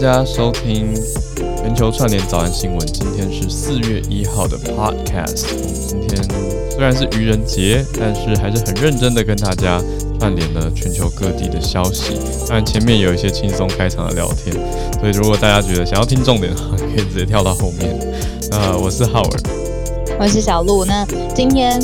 大家收听全球串联早安新闻。今天是四月一号的 Podcast。今天虽然是愚人节，但是还是很认真的跟大家串联了全球各地的消息。当然前面有一些轻松开场的聊天，所以如果大家觉得想要听重点的话，可以直接跳到后面。那，我是浩尔，我是小鹿。那今天。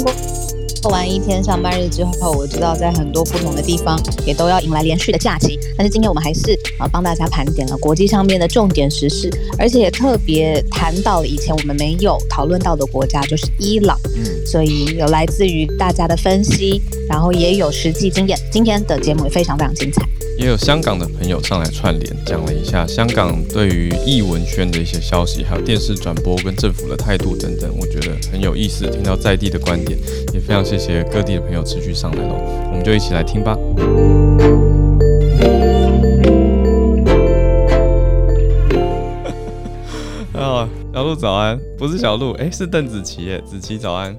过完一天上班日之后，我知道在很多不同的地方也都要迎来连续的假期。但是今天我们还是啊帮大家盘点了国际上面的重点时事，而且也特别谈到了以前我们没有讨论到的国家，就是伊朗。嗯，所以有来自于大家的分析，然后也有实际经验。今天的节目也非常非常精彩。也有香港的朋友上来串联，讲了一下香港对于艺文圈的一些消息，还有电视转播跟政府的态度等等，我觉得很有意思。听到在地的观点，也非常谢谢各地的朋友持续上来哦，我们就一起来听吧。啊，小鹿早安，不是小鹿，哎、欸，是邓紫棋耶，紫棋早安。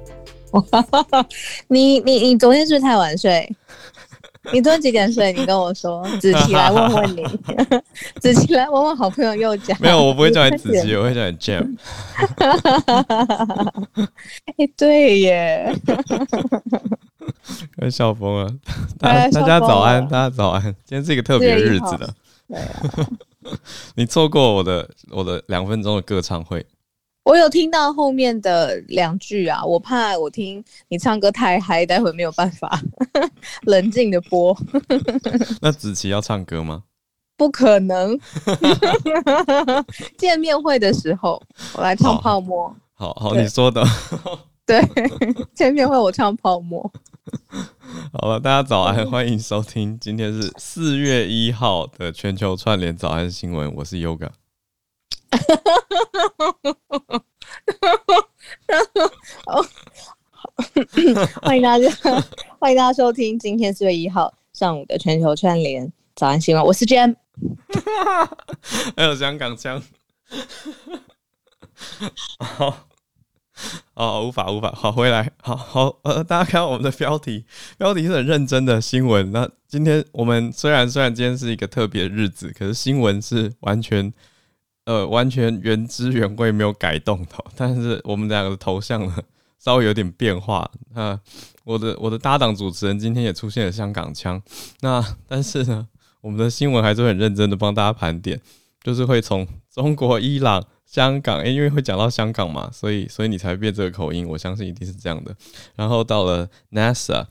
你你你昨天是不是太晚睡？你昨天几点睡？你跟我说，子琪来问问你。子琪来问问好朋友又讲。没有，我不会叫你子琪，我会叫你 Jam。哎、欸，对耶。快笑疯了！大大家早安，大家早安。今天是一个特别的日子的。对啊。你错过我的我的两分钟的歌唱会。我有听到后面的两句啊，我怕我听你唱歌太嗨，待会没有办法 冷静的播。那子琪要唱歌吗？不可能。见面会的时候，我来唱泡沫。好好，好，你说的。对，见面会我唱泡沫。好了，大家早安，欢迎收听，今天是四月一号的全球串联早安新闻，我是 Yoga。欢迎大家，欢迎大家收听今天四月一号上午的全球串联早安新闻。我是 Jam，还有香港腔。好，哦，无法无法，好回来，好好呃，大家看我们的标题，标题是很认真的新闻。那今天我们虽然虽然今天是一个特别日子，可是新闻是完全。呃，完全原汁原味，没有改动的，但是我们两个的头像呢，稍微有点变化。那我的我的搭档主持人今天也出现了香港腔。那但是呢，我们的新闻还是很认真的帮大家盘点，就是会从中国、伊朗、香港，欸，因为会讲到香港嘛，所以所以你才会变这个口音，我相信一定是这样的。然后到了 NASA，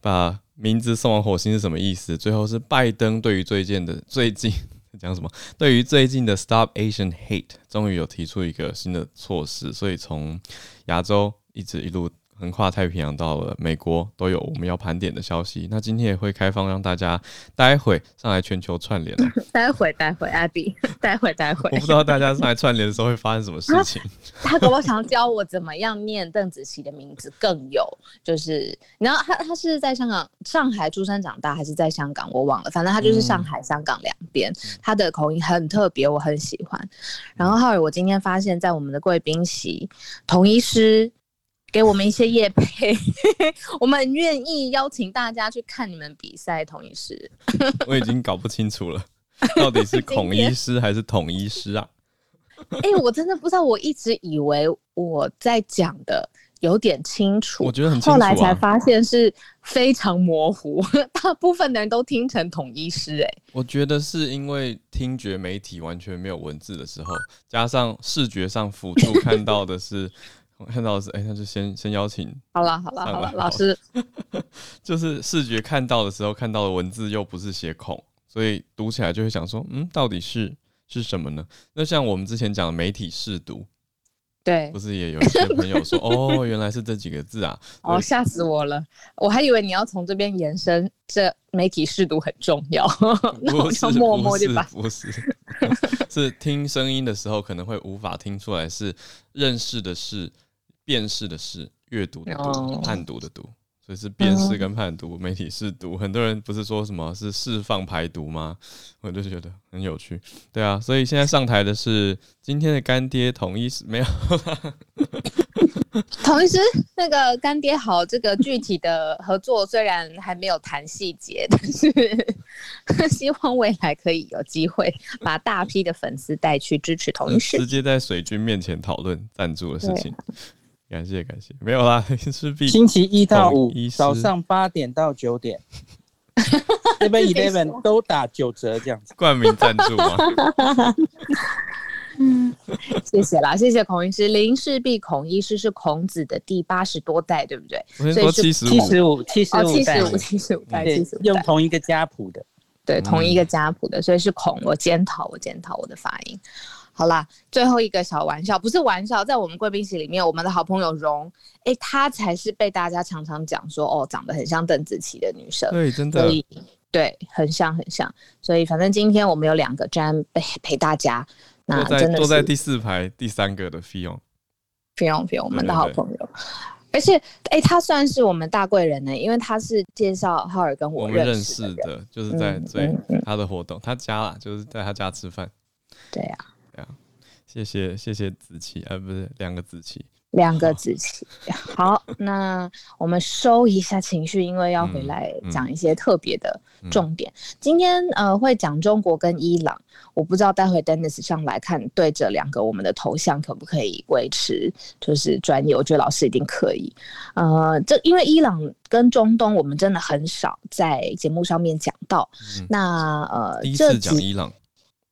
把名字送往火星是什么意思？最后是拜登对于最近的最近。讲什么？对于最近的 Stop Asian Hate，终于有提出一个新的措施，所以从亚洲一直一路。横跨太平洋到了美国都有我们要盘点的消息。那今天也会开放让大家待会上来全球串联。待会，待会，Abby，待会，待会。我不知道大家上来串联的时候会发生什么事情。他给我想教我怎么样念邓紫棋的名字更有，就是你知道他他是在香港上海出生长大还是在香港我忘了，反正他就是上海、嗯、香港两边，他的口音很特别，我很喜欢。然后浩尔，我今天发现，在我们的贵宾席，同一狮。给我们一些业配，我们很愿意邀请大家去看你们比赛。统一师，我已经搞不清楚了，到底是孔医师还是统医师啊？哎、欸，我真的不知道，我一直以为我在讲的有点清楚，我觉得很清楚、啊，后来才发现是非常模糊，大部分的人都听成统一师。哎，我觉得是因为听觉媒体完全没有文字的时候，加上视觉上辅助看到的是。我看到的是，哎、欸，那就先先邀请。好了，好了，好了，老师，就是视觉看到的时候，看到的文字又不是写孔，所以读起来就会想说，嗯，到底是是什么呢？那像我们之前讲的媒体试读，对，不是也有一些朋友说，哦，原来是这几个字啊，哦，吓死我了，我还以为你要从这边延伸，这媒体试读很重要，那我就默默就把不是。不是是听声音的时候，可能会无法听出来是认识的是。辨识的是阅读的读，判读的读，所以是辨识跟判读，媒体试读。很多人不是说什么是释放排毒吗？我就觉得很有趣。对啊，所以现在上台的是今天的干爹统一是，没有。同一狮那个干爹好，这个具体的合作虽然还没有谈细节，但是 希望未来可以有机会把大批的粉丝带去支持同一狮，直接在水军面前讨论赞助的事情。感谢感谢，没有啦，是必星期一到五早上八点到九点，Seven Eleven 都打九折这样子，冠名赞助吗？嗯，谢谢啦，谢谢孔医师。林氏璧孔医师是孔子的第八十多代，对不对？所以七十五七十五七十五七十五七十五代，用同一个家谱的，对，同一个家谱的，所以是孔。我检讨，我检讨我的发音。好啦，最后一个小玩笑，不是玩笑，在我们贵宾席里面，我们的好朋友蓉，哎、欸，她才是被大家常常讲说，哦，长得很像邓紫棋的女生，对，真的，对，很像很像，所以反正今天我们有两个专陪陪大家，那真的坐在第四排第三个的菲佣，菲佣菲佣，我们的好朋友，而且哎、欸，他算是我们大贵人呢，因为他是介绍浩尔跟我认识的，我们认识的，就是在最他的活动，他家啦，就是在他家吃饭，对呀、啊。谢谢谢谢子琪，呃，不是两个子琪，两个子琪。好，那我们收一下情绪，因为要回来讲一些特别的重点。嗯嗯、今天呃会讲中国跟伊朗，我不知道待会 Dennis 上来看对着两个我们的头像可不可以维持就是专业？我觉得老师一定可以。呃，这因为伊朗跟中东我们真的很少在节目上面讲到。嗯、那呃，第一次讲伊朗。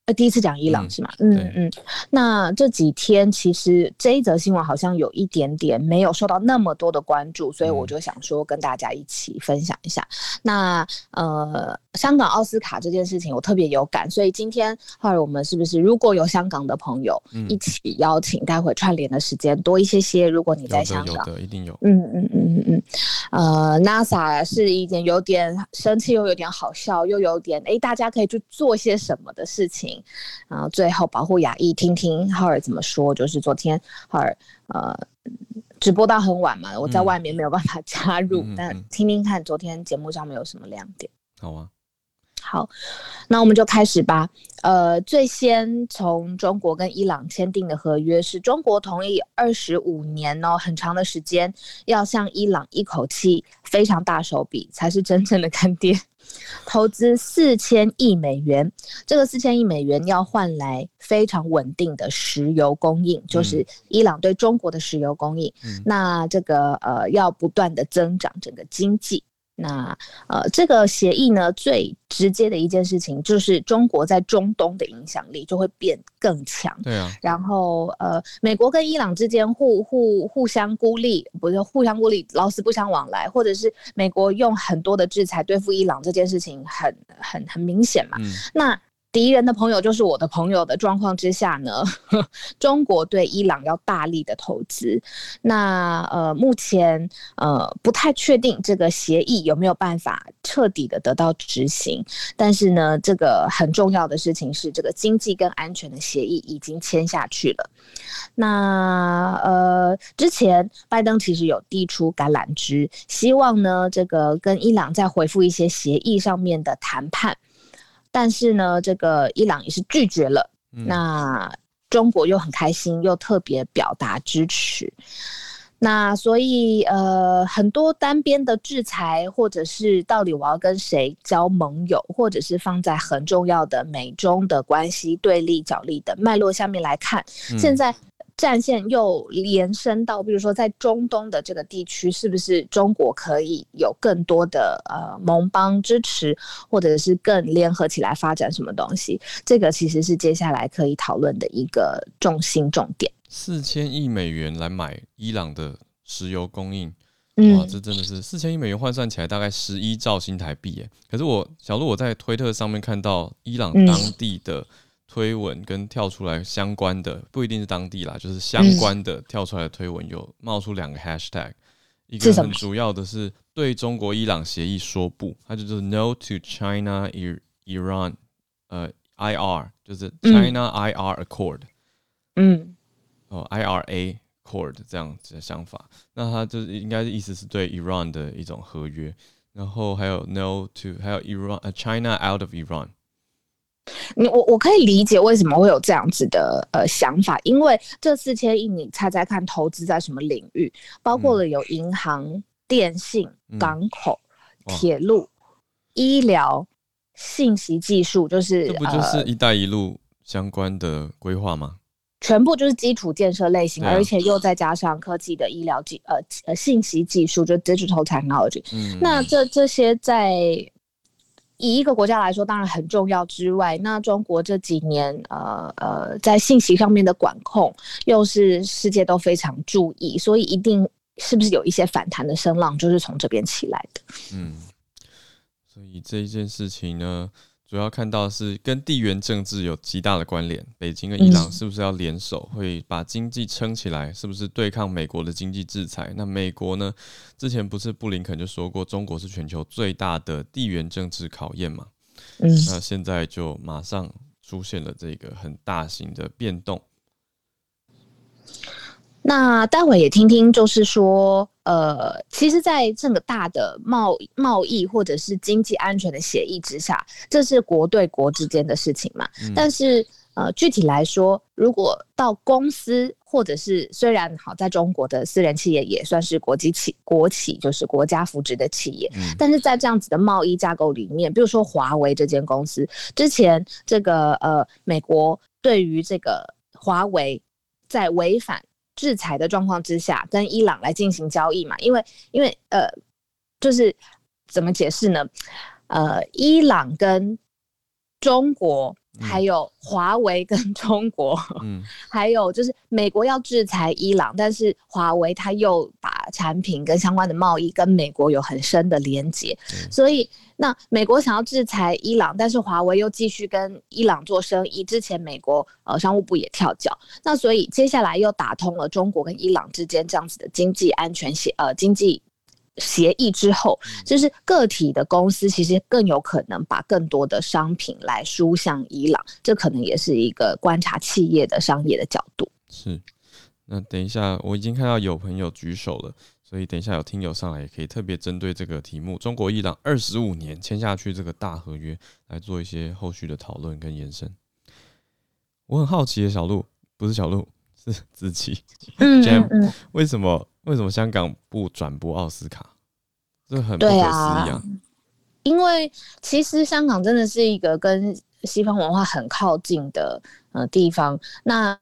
呃，第一次讲伊朗是吗？嗯嗯，嗯，那这几天其实这一则新闻好像有一点点没有受到那么多的关注，所以我就想说跟大家一起分享一下。嗯、那呃，香港奥斯卡这件事情我特别有感，所以今天后来我们是不是如果有香港的朋友一起邀请，待会串联的时间多一些些？如果你在香港，有的，有的一定有。嗯嗯嗯嗯嗯，呃，NASA 是一件有点生气又有点好笑又有点哎，大家可以去做些什么的事情。然后最后保护雅意，听听浩尔怎么说。就是昨天浩尔呃直播到很晚嘛，我在外面没有办法加入，嗯、但听听看昨天节目上面有什么亮点。好啊，好，那我们就开始吧。呃，最先从中国跟伊朗签订的合约是中国同意二十五年哦，很长的时间，要向伊朗一口气非常大手笔，才是真正的干爹。投资四千亿美元，这个四千亿美元要换来非常稳定的石油供应，就是伊朗对中国的石油供应。嗯、那这个呃，要不断的增长整个经济。那呃，这个协议呢，最直接的一件事情就是中国在中东的影响力就会变更强。对啊。然后呃，美国跟伊朗之间互互互相孤立，不是互相孤立，老死不相往来，或者是美国用很多的制裁对付伊朗这件事情很很很明显嘛。嗯。那。敌人的朋友就是我的朋友的状况之下呢，中国对伊朗要大力的投资。那呃，目前呃不太确定这个协议有没有办法彻底的得到执行。但是呢，这个很重要的事情是，这个经济跟安全的协议已经签下去了。那呃，之前拜登其实有递出橄榄枝，希望呢这个跟伊朗再回复一些协议上面的谈判。但是呢，这个伊朗也是拒绝了。嗯、那中国又很开心，又特别表达支持。那所以呃，很多单边的制裁，或者是到底我要跟谁交盟友，或者是放在很重要的美中的关系对立角力的脉络下面来看，嗯、现在。战线又延伸到，比如说在中东的这个地区，是不是中国可以有更多的呃盟邦支持，或者是更联合起来发展什么东西？这个其实是接下来可以讨论的一个重心重点。四千亿美元来买伊朗的石油供应，嗯、哇，这真的是四千亿美元换算起来大概十一兆新台币耶。可是我小路我在推特上面看到伊朗当地的、嗯。推文跟跳出来相关的不一定是当地啦，就是相关的跳出来的推文有冒出两个 hashtag，一个很主要的是对中国伊朗协议说不，它就是 No to China Iran，呃 IR 就是 China IR Accord，嗯，哦 IRA Accord 这样子的想法。那它就是应该意思是对 Iran 的一种合约，然后还有 No to 还有 Iran 呃 China out of Iran。你我我可以理解为什么会有这样子的呃想法，因为这四千亿你猜猜看投资在什么领域？包括了有银行、嗯、电信、港口、铁、嗯、路、医疗、信息技术，就是这不就是“一带一路”相关的规划吗？全部就是基础建设类型，啊、而且又再加上科技的医疗技呃呃信息技术，就 digital technology。嗯，那这这些在。以一个国家来说，当然很重要之外，那中国这几年，呃呃，在信息上面的管控，又是世界都非常注意，所以一定是不是有一些反弹的声浪，就是从这边起来的。嗯，所以这一件事情呢。主要看到是跟地缘政治有极大的关联，北京跟伊朗是不是要联手，会把经济撑起来？是不是对抗美国的经济制裁？那美国呢？之前不是布林肯就说过，中国是全球最大的地缘政治考验嘛？嗯，那现在就马上出现了这个很大型的变动。那待会也听听，就是说，呃，其实，在这个大的贸贸易或者是经济安全的协议之下，这是国对国之间的事情嘛。嗯、但是，呃，具体来说，如果到公司或者是虽然好，在中国的私人企业也算是国际企国企，就是国家扶植的企业，嗯、但是在这样子的贸易架构里面，比如说华为这间公司，之前这个呃，美国对于这个华为在违反制裁的状况之下，跟伊朗来进行交易嘛？因为，因为呃，就是怎么解释呢？呃，伊朗跟中国。还有华为跟 中国，嗯，还有就是美国要制裁伊朗，但是华为它又把产品跟相关的贸易跟美国有很深的连结，嗯，所以那美国想要制裁伊朗，但是华为又继续跟伊朗做生意。之前美国呃商务部也跳脚，那所以接下来又打通了中国跟伊朗之间这样子的经济安全协呃经济。协议之后，就是个体的公司其实更有可能把更多的商品来输向伊朗，这可能也是一个观察企业的商业的角度。是，那等一下我已经看到有朋友举手了，所以等一下有听友上来也可以特别针对这个题目，中国伊朗二十五年签下去这个大合约来做一些后续的讨论跟延伸。我很好奇的小鹿，不是小鹿，是子琪，嗯 为什么？为什么香港不转播奥斯卡？这很不可思议啊！啊因为其实香港真的是一个跟西方文化很靠近的呃地方。那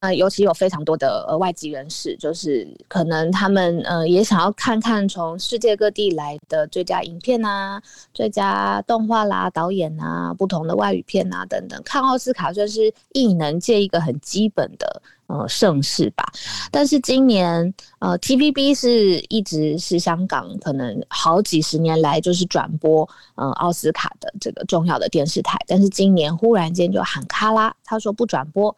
呃，尤其有非常多的呃外籍人士，就是可能他们呃也想要看看从世界各地来的最佳影片啊、最佳动画啦、导演啊、不同的外语片啊等等。看奥斯卡算是艺能界一个很基本的呃盛世吧。但是今年呃 TVB 是一直是香港可能好几十年来就是转播呃奥斯卡的这个重要的电视台，但是今年忽然间就喊卡拉，他说不转播。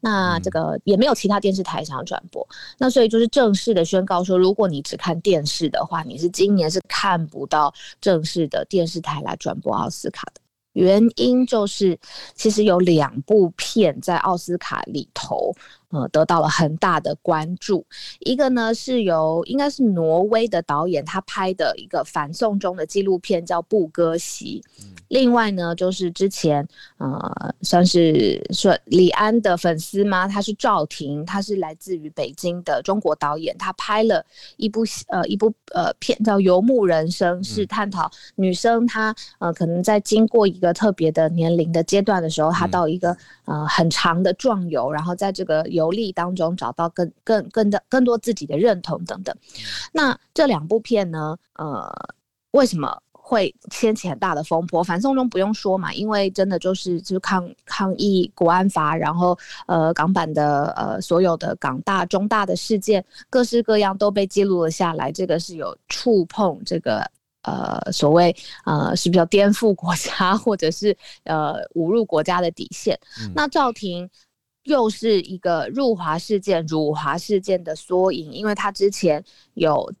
那这个也没有其他电视台想要转播，那所以就是正式的宣告说，如果你只看电视的话，你是今年是看不到正式的电视台来转播奥斯卡的。原因就是，其实有两部片在奥斯卡里头，呃，得到了很大的关注。一个呢是由应该是挪威的导演他拍的一个反送中的纪录片，叫《布歌席》。另外呢，就是之前呃，算是说李安的粉丝吗？他是赵婷，他是来自于北京的中国导演，他拍了一部呃一部呃片叫《游牧人生》，是探讨女生她呃可能在经过一个特别的年龄的阶段的时候，她到一个呃很长的壮游，然后在这个游历当中找到更更更的更多自己的认同等等。那这两部片呢，呃，为什么？会掀起很大的风波，反送中不用说嘛，因为真的就是就是抗抗议国安法，然后呃港版的呃所有的港大中大的事件，各式各样都被记录了下来，这个是有触碰这个呃所谓呃是比较颠覆国家 或者是呃侮辱国家的底线。嗯、那赵婷又是一个入华事件、辱华事件的缩影，因为他之前有。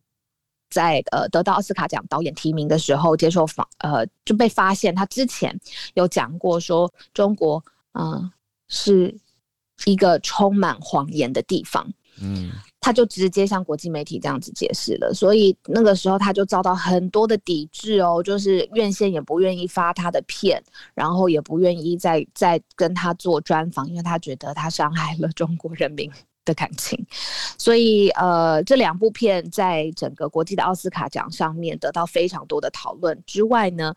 在呃得到奥斯卡奖导演提名的时候，接受访呃就被发现他之前有讲过说中国嗯、呃、是一个充满谎言的地方。嗯。他就直接向国际媒体这样子解释了，所以那个时候他就遭到很多的抵制哦，就是院线也不愿意发他的片，然后也不愿意再再跟他做专访，因为他觉得他伤害了中国人民的感情。所以呃，这两部片在整个国际的奥斯卡奖上面得到非常多的讨论之外呢，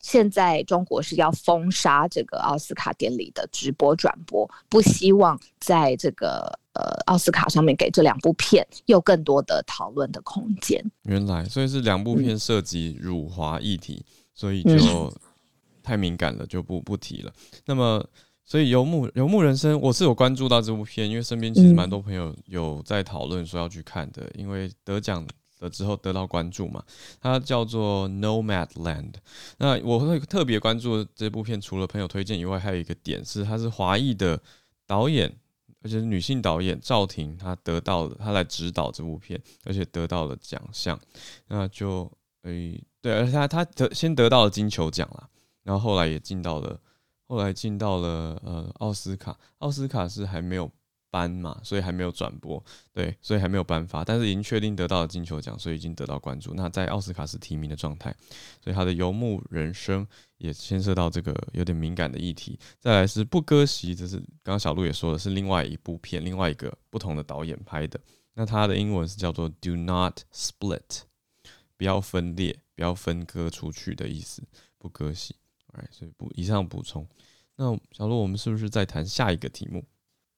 现在中国是要封杀这个奥斯卡典礼的直播转播，不希望在这个。呃，奥斯卡上面给这两部片有更多的讨论的空间。原来，所以是两部片涉及辱华议题，嗯、所以就太敏感了，就不不提了。那么，所以游牧游牧人生，我是有关注到这部片，因为身边其实蛮多朋友有在讨论说要去看的，因为得奖了之后得到关注嘛。它叫做《Nomadland》。那我会特别关注这部片，除了朋友推荐以外，还有一个点是，它是华裔的导演。而且女性导演赵婷，她得到了，她来指导这部片，而且得到了奖项，那就诶、对，而且她她得先得到了金球奖啦，然后后来也进到了，后来进到了呃奥斯卡，奥斯卡是还没有。颁嘛，所以还没有转播，对，所以还没有颁发，但是已经确定得到了金球奖，所以已经得到关注。那在奥斯卡是提名的状态，所以他的游牧人生也牵涉到这个有点敏感的议题。再来是不割席，这是刚刚小鹿也说的是另外一部片，另外一个不同的导演拍的。那他的英文是叫做 “Do not split”，不要分裂，不要分割出去的意思，不割席。哎，所以补以上补充。那小鹿，我们是不是再谈下一个题目？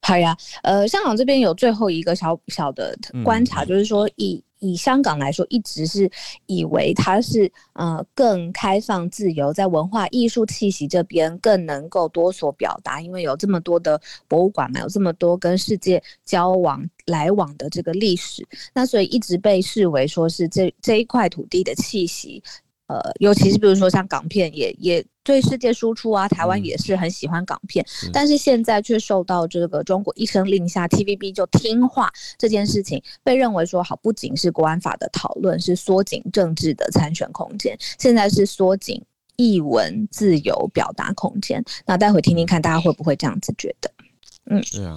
好呀，呃，香港这边有最后一个小小的观察，嗯、就是说以以香港来说，一直是以为它是呃更开放自由，在文化艺术气息这边更能够多所表达，因为有这么多的博物馆嘛，有这么多跟世界交往来往的这个历史，那所以一直被视为说是这这一块土地的气息。呃，尤其是比如说像港片也，也也对世界输出啊。台湾也是很喜欢港片，嗯、但是现在却受到这个中国一声令下，TVB 就听话这件事情，被认为说好，不仅是国安法的讨论，是缩紧政治的参选空间，现在是缩紧译文自由表达空间。那待会听听看，大家会不会这样子觉得？嗯，对啊。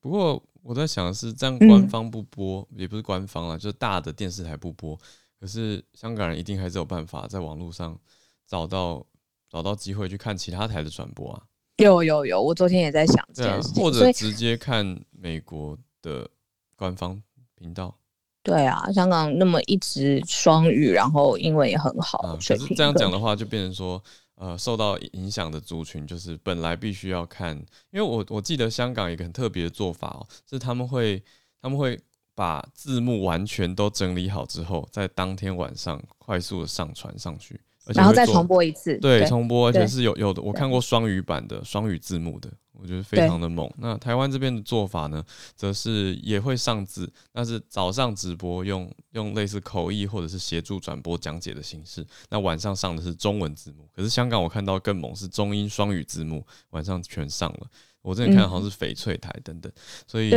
不过我在想的是，这样官方不播，嗯、也不是官方啊，就是大的电视台不播。可是香港人一定还是有办法在网络上找到找到机会去看其他台的转播啊！有有有，我昨天也在想这件事情，或者直接看美国的官方频道。对啊，香港那么一直双语，然后英文也很好，啊、可是这样讲的话，就变成说，呃，受到影响的族群就是本来必须要看，因为我我记得香港有一个很特别的做法哦，是他们会他们会。把字幕完全都整理好之后，在当天晚上快速的上传上去，然后再重播一次。对，重播，而且是有有的，我看过双语版的双语字幕的，我觉得非常的猛。那台湾这边的做法呢，则是也会上字，但是早上直播用用类似口译或者是协助转播讲解的形式，那晚上上的是中文字幕。可是香港我看到更猛，是中英双语字幕，晚上全上了。我之前看好像是翡翠台等等，所以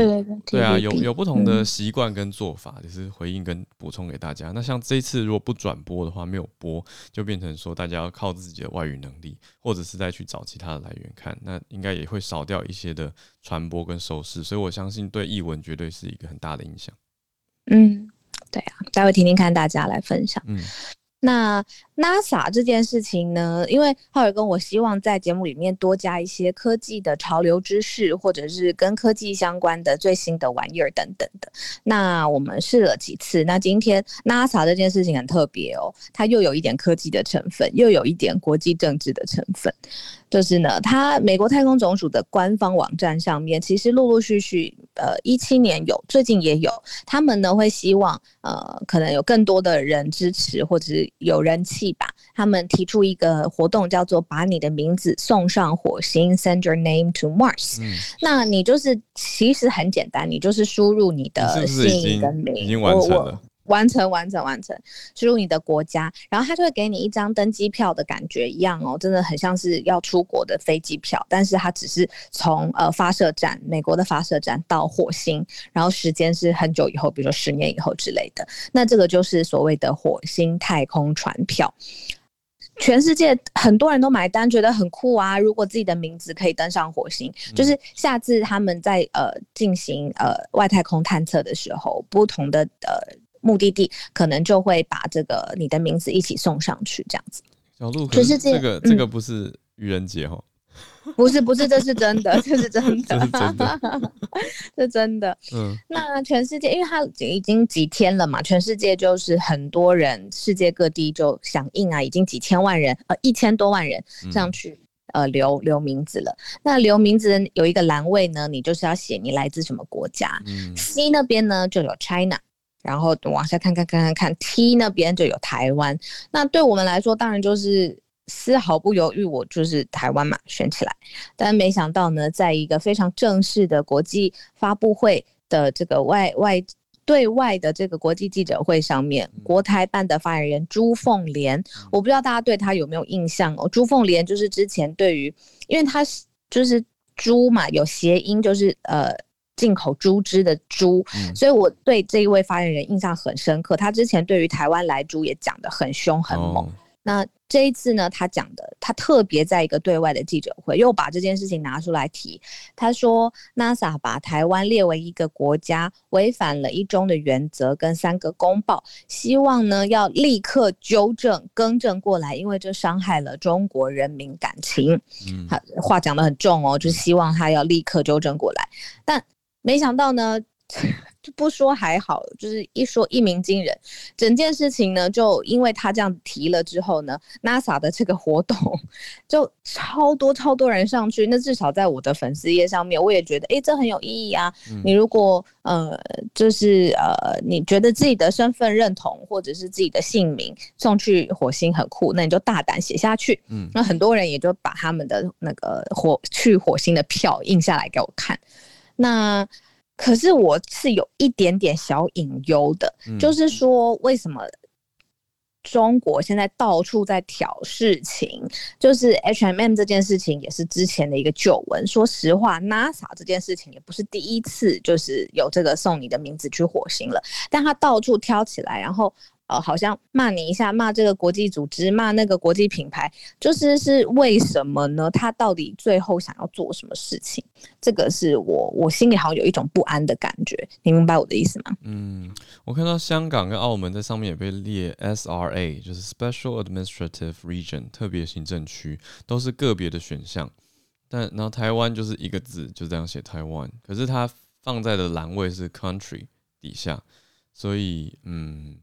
对啊，有有不同的习惯跟做法，就是回应跟补充给大家。那像这一次如果不转播的话，没有播，就变成说大家要靠自己的外语能力，或者是再去找其他的来源看，那应该也会少掉一些的传播跟收视。所以我相信对译文绝对是一个很大的影响。嗯，对啊，待会听听看大家来分享。嗯。那 NASA 这件事情呢，因为浩尔跟我希望在节目里面多加一些科技的潮流知识，或者是跟科技相关的最新的玩意儿等等的。那我们试了几次，那今天 NASA 这件事情很特别哦，它又有一点科技的成分，又有一点国际政治的成分。就是呢，它美国太空总署的官方网站上面，其实陆陆续续，呃，一七年有，最近也有，他们呢会希望，呃，可能有更多的人支持或者是有人吧，他们提出一个活动，叫做把你的名字送上火星，Send your name to Mars。嗯，那你就是其实很简单，你就是输入你的姓跟名，已经完成了。完成，完成，完成，输入你的国家，然后他就会给你一张登机票的感觉一样哦，真的很像是要出国的飞机票，但是它只是从呃发射站，美国的发射站到火星，然后时间是很久以后，比如说十年以后之类的，那这个就是所谓的火星太空船票。全世界很多人都买单，觉得很酷啊！如果自己的名字可以登上火星，嗯、就是下次他们在呃进行呃外太空探测的时候，不同的呃目的地可能就会把这个你的名字一起送上去，这样子。小鹿，可是这个这个不是愚人节哈。嗯不是不是，这是真的，这是真的，这是真的，这真的。嗯，那全世界，因为它已经几天了嘛，全世界就是很多人，世界各地就响应啊，已经几千万人，呃，一千多万人上去，嗯、呃，留留名字了。那留名字有一个栏位呢，你就是要写你来自什么国家。嗯，C 那边呢就有 China，然后往下看看看看看，T 那边就有台湾。那对我们来说，当然就是。丝毫不犹豫，我就是台湾嘛，选起来。但没想到呢，在一个非常正式的国际发布会的这个外外对外的这个国际记者会上面，国台办的发言人朱凤莲，我不知道大家对他有没有印象哦。朱凤莲就是之前对于，因为他是就是猪嘛，有谐音，就是呃进口猪只的猪，所以我对这一位发言人印象很深刻。他之前对于台湾来猪也讲得很凶很猛。那这一次呢，他讲的，他特别在一个对外的记者会又把这件事情拿出来提。他说，NASA 把台湾列为一个国家，违反了一中的原则跟三个公报，希望呢要立刻纠正更正过来，因为这伤害了中国人民感情。嗯，他话讲得很重哦，就是希望他要立刻纠正过来。但没想到呢。就不说还好，就是一说一鸣惊人。整件事情呢，就因为他这样提了之后呢，NASA 的这个活动就超多超多人上去。那至少在我的粉丝页上面，我也觉得，哎、欸，这很有意义啊。嗯、你如果呃，就是呃，你觉得自己的身份认同或者是自己的姓名送去火星很酷，那你就大胆写下去。嗯，那很多人也就把他们的那个火去火星的票印下来给我看。那。可是我是有一点点小隐忧的，嗯、就是说为什么中国现在到处在挑事情？就是 H&M 这件事情也是之前的一个旧闻。说实话，NASA 这件事情也不是第一次，就是有这个送你的名字去火星了，但他到处挑起来，然后。好像骂你一下，骂这个国际组织，骂那个国际品牌，就是是为什么呢？他到底最后想要做什么事情？这个是我我心里好像有一种不安的感觉。你明白我的意思吗？嗯，我看到香港跟澳门在上面也被列 SRA，就是 Special Administrative Region 特别行政区，都是个别的选项。但然后台湾就是一个字，就这样写台湾，可是它放在的栏位是 Country 底下，所以嗯。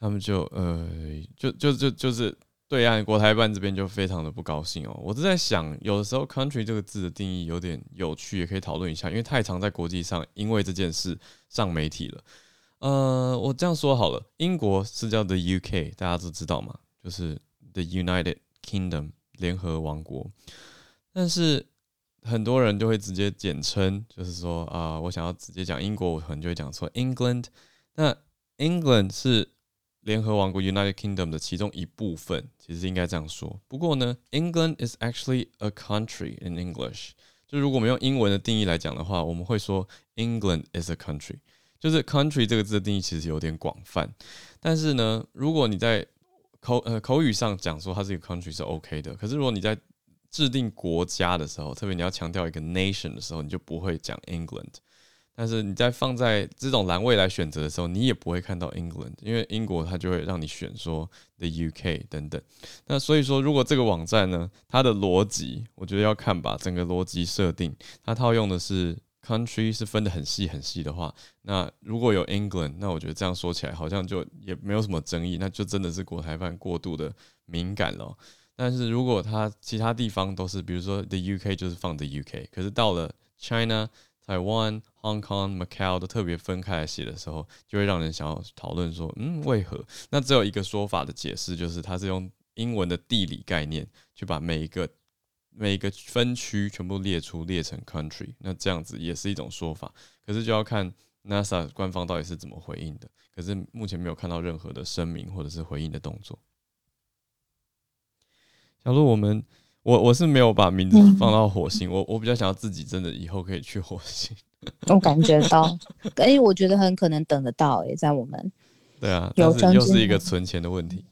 他们就呃，就就就就是对岸国台办这边就非常的不高兴哦。我是在想，有的时候 “country” 这个字的定义有点有趣，也可以讨论一下，因为太常在国际上因为这件事上媒体了。呃，我这样说好了，英国是叫 “the UK”，大家都知道嘛，就是 “the United Kingdom” 联合王国。但是很多人就会直接简称，就是说啊、我想要直接讲英国，我可能就会讲错 “England”。那 “England” 是联合王国 （United Kingdom） 的其中一部分，其实应该这样说。不过呢，England is actually a country in English。就如果我们用英文的定义来讲的话，我们会说 England is a country。就是 country 这个字的定义其实有点广泛。但是呢，如果你在口呃口语上讲说它是一个 country 是 OK 的。可是如果你在制定国家的时候，特别你要强调一个 nation 的时候，你就不会讲 England。但是你在放在这种栏位来选择的时候，你也不会看到 England，因为英国它就会让你选说 the UK 等等。那所以说，如果这个网站呢，它的逻辑，我觉得要看吧，整个逻辑设定，它套用的是 country 是分得很细很细的话，那如果有 England，那我觉得这样说起来好像就也没有什么争议，那就真的是国台办过度的敏感了。但是如果它其他地方都是，比如说 the UK 就是放 the UK，可是到了 China。台湾、Hong Kong、Macau 都特别分开来写的时候，就会让人想要讨论说，嗯，为何？那只有一个说法的解释，就是它是用英文的地理概念去把每一个每一个分区全部列出，列成 country。那这样子也是一种说法，可是就要看 NASA 官方到底是怎么回应的。可是目前没有看到任何的声明或者是回应的动作。假如我们。我我是没有把名字放到火星，嗯、我我比较想要自己真的以后可以去火星。我感觉到，哎、欸，我觉得很可能等得到、欸，哎，在我们对啊，但是又是一个存钱的问题。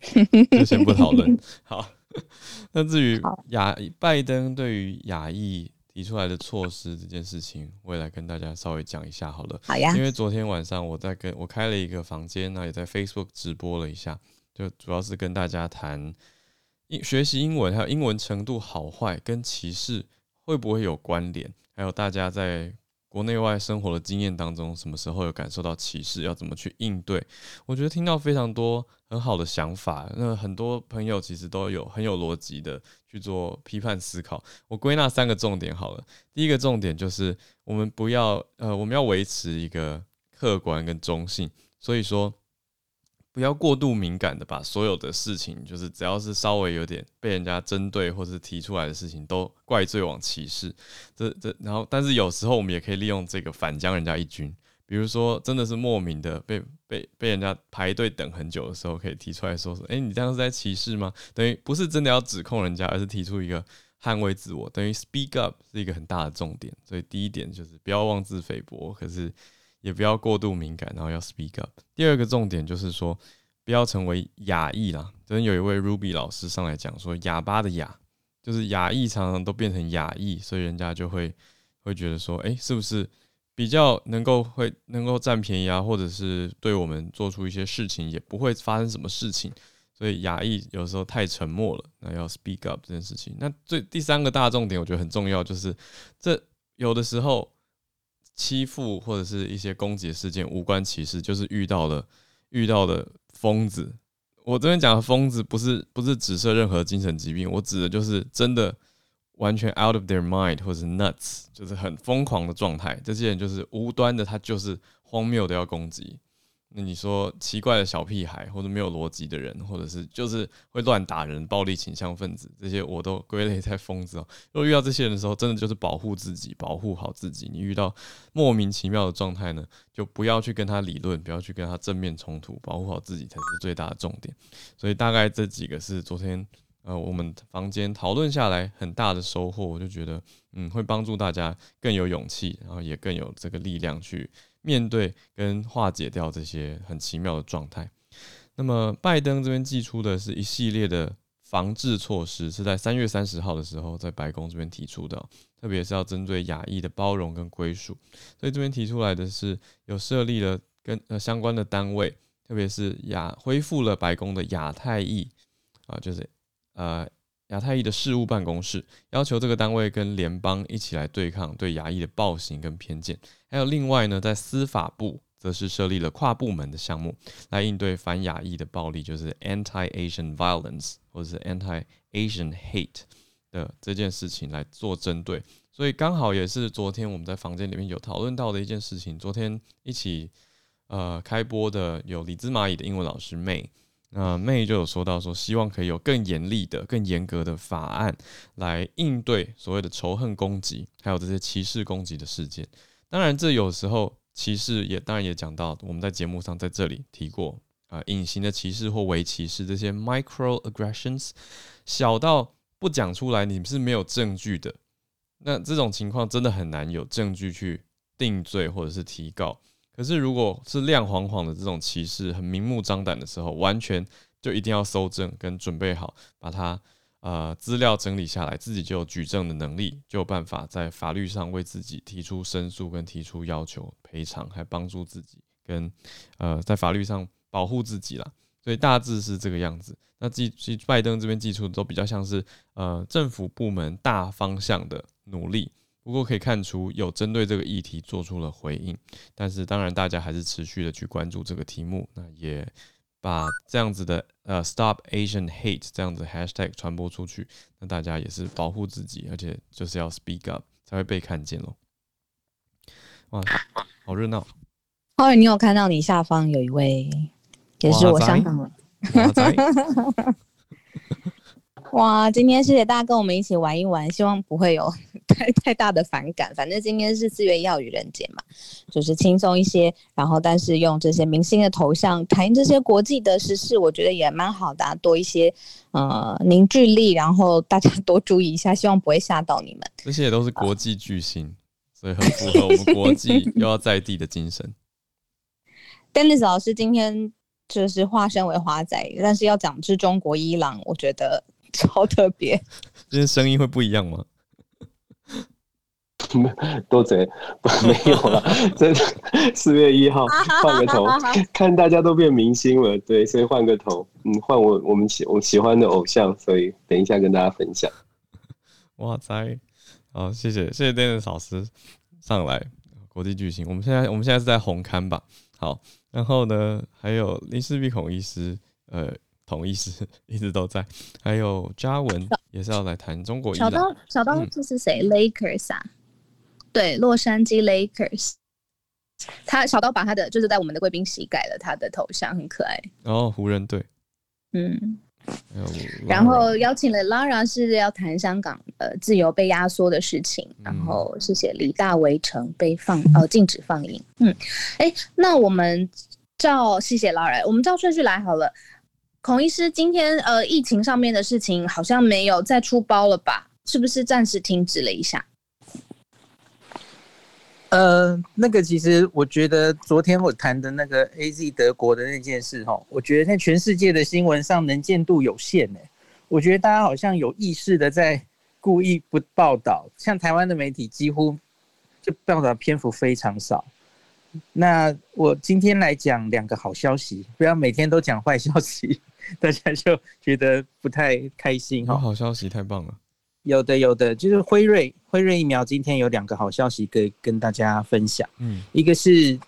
就先不讨论。好，那至于亚拜登对于亚裔提出来的措施这件事情，我也来跟大家稍微讲一下好了。好呀，因为昨天晚上我在跟我开了一个房间，那也在 Facebook 直播了一下，就主要是跟大家谈英学习英文，还有英文程度好坏跟歧视会不会有关联，还有大家在。国内外生活的经验当中，什么时候有感受到歧视？要怎么去应对？我觉得听到非常多很好的想法。那很多朋友其实都有很有逻辑的去做批判思考。我归纳三个重点好了。第一个重点就是我们不要呃，我们要维持一个客观跟中性。所以说。不要过度敏感的把所有的事情，就是只要是稍微有点被人家针对或是提出来的事情，都怪罪往歧视。这这，然后，但是有时候我们也可以利用这个反将人家一军。比如说，真的是莫名的被被被人家排队等很久的时候，可以提出来说说，诶，你这样是在歧视吗？等于不是真的要指控人家，而是提出一个捍卫自我，等于 speak up 是一个很大的重点。所以第一点就是不要妄自菲薄，可是。也不要过度敏感，然后要 speak up。第二个重点就是说，不要成为亚裔啦。昨天有一位 Ruby 老师上来讲说，哑巴的哑就是亚裔，常常都变成亚裔，所以人家就会会觉得说，哎、是不是比较能够会能够占便宜啊，或者是对我们做出一些事情也不会发生什么事情？所以亚裔有时候太沉默了，那要 speak up 这件事情。那最第三个大重点，我觉得很重要，就是这有的时候。欺负或者是一些攻击事件无关歧视，就是遇到了遇到的疯子。我这边讲的疯子不是不是指涉任何精神疾病，我指的就是真的完全 out of their mind 或者是 nuts，就是很疯狂的状态。这些人就是无端的，他就是荒谬的要攻击。那你说奇怪的小屁孩，或者没有逻辑的人，或者是就是会乱打人、暴力倾向分子，这些我都归类在疯子哦。如果遇到这些人的时候，真的就是保护自己，保护好自己。你遇到莫名其妙的状态呢，就不要去跟他理论，不要去跟他正面冲突，保护好自己才是最大的重点。所以大概这几个是昨天呃我们房间讨论下来很大的收获，我就觉得嗯会帮助大家更有勇气，然后也更有这个力量去。面对跟化解掉这些很奇妙的状态，那么拜登这边寄出的是一系列的防治措施，是在三月三十号的时候在白宫这边提出的，特别是要针对亚裔的包容跟归属，所以这边提出来的是有设立了跟呃相关的单位，特别是亚恢复了白宫的亚太裔啊，就是呃。亚太裔的事务办公室要求这个单位跟联邦一起来对抗对亚裔的暴行跟偏见，还有另外呢，在司法部则是设立了跨部门的项目来应对反亚裔的暴力，就是 anti-Asian violence 或者是 anti-Asian hate 的这件事情来做针对。所以刚好也是昨天我们在房间里面有讨论到的一件事情。昨天一起呃开播的有李兹蚂蚁的英文老师 May。那 May 就有说到说，希望可以有更严厉的、更严格的法案来应对所谓的仇恨攻击，还有这些歧视攻击的事件。当然，这有时候歧视也当然也讲到，我们在节目上在这里提过啊，隐形的歧视或微歧视这些 microaggressions，小到不讲出来你是没有证据的。那这种情况真的很难有证据去定罪或者是提告。可是，如果是亮晃晃的这种歧视，很明目张胆的时候，完全就一定要搜证跟准备好，把它呃资料整理下来，自己就有举证的能力，就有办法在法律上为自己提出申诉跟提出要求赔偿，还帮助自己跟呃在法律上保护自己啦。所以大致是这个样子。那祭祭拜登这边寄出的都比较像是呃政府部门大方向的努力。不过可以看出，有针对这个议题做出了回应，但是当然大家还是持续的去关注这个题目，那也把这样子的呃 Stop Asian Hate 这样子 Hashtag 传播出去，那大家也是保护自己，而且就是要 Speak Up 才会被看见喽。哇，好热闹！浩宇，你有看到你下方有一位，也是我香港人。哇，今天谢谢大家跟我们一起玩一玩，希望不会有 太太大的反感。反正今天是四月一号愚人节嘛，就是轻松一些，然后但是用这些明星的头像谈这些国际的时事，我觉得也蛮好的啊，多一些呃凝聚力，然后大家 多注意一下，希望不会吓到你们。这些也都是国际巨星，所以很符合我们国际 又要在地的精神。Dennis 老师今天就是化身为华仔，但是要讲是中国伊朗，我觉得 超特别。今天声音会不一样吗？多嘴 没有了，真的四月一号换个头，看大家都变明星了，对，所以换个头，嗯，换我我们喜我喜欢的偶像，所以等一下跟大家分享。哇塞，好，谢谢谢谢 Dennis 老师上来，国际巨星，我们现在我们现在是在红刊吧？好，然后呢，还有林氏璧孔医师，呃，孔医师一直都在，还有嘉文也是要来谈中国。小刀，小刀这是谁？Lakers 啊？对，洛杉矶 Lakers，他小刀把他的就是在我们的贵宾席改了他的头像，很可爱。哦，湖人队，嗯，然后邀请了 Lara 是要谈香港呃自由被压缩的事情，然后谢谢李大围城被放呃禁止放映，嗯，哎，那我们照谢谢 Lara，我们照顺序来好了。孔医师今天呃疫情上面的事情好像没有再出包了吧？是不是暂时停止了一下？呃，那个其实我觉得昨天我谈的那个 AZ 德国的那件事哈，我觉得在全世界的新闻上能见度有限呢。我觉得大家好像有意识的在故意不报道，像台湾的媒体几乎就报道篇幅非常少。那我今天来讲两个好消息，不要每天都讲坏消息，大家就觉得不太开心哈。好消息太棒了。有的有的，就是辉瑞辉瑞疫苗今天有两个好消息可以跟大家分享。嗯，一个是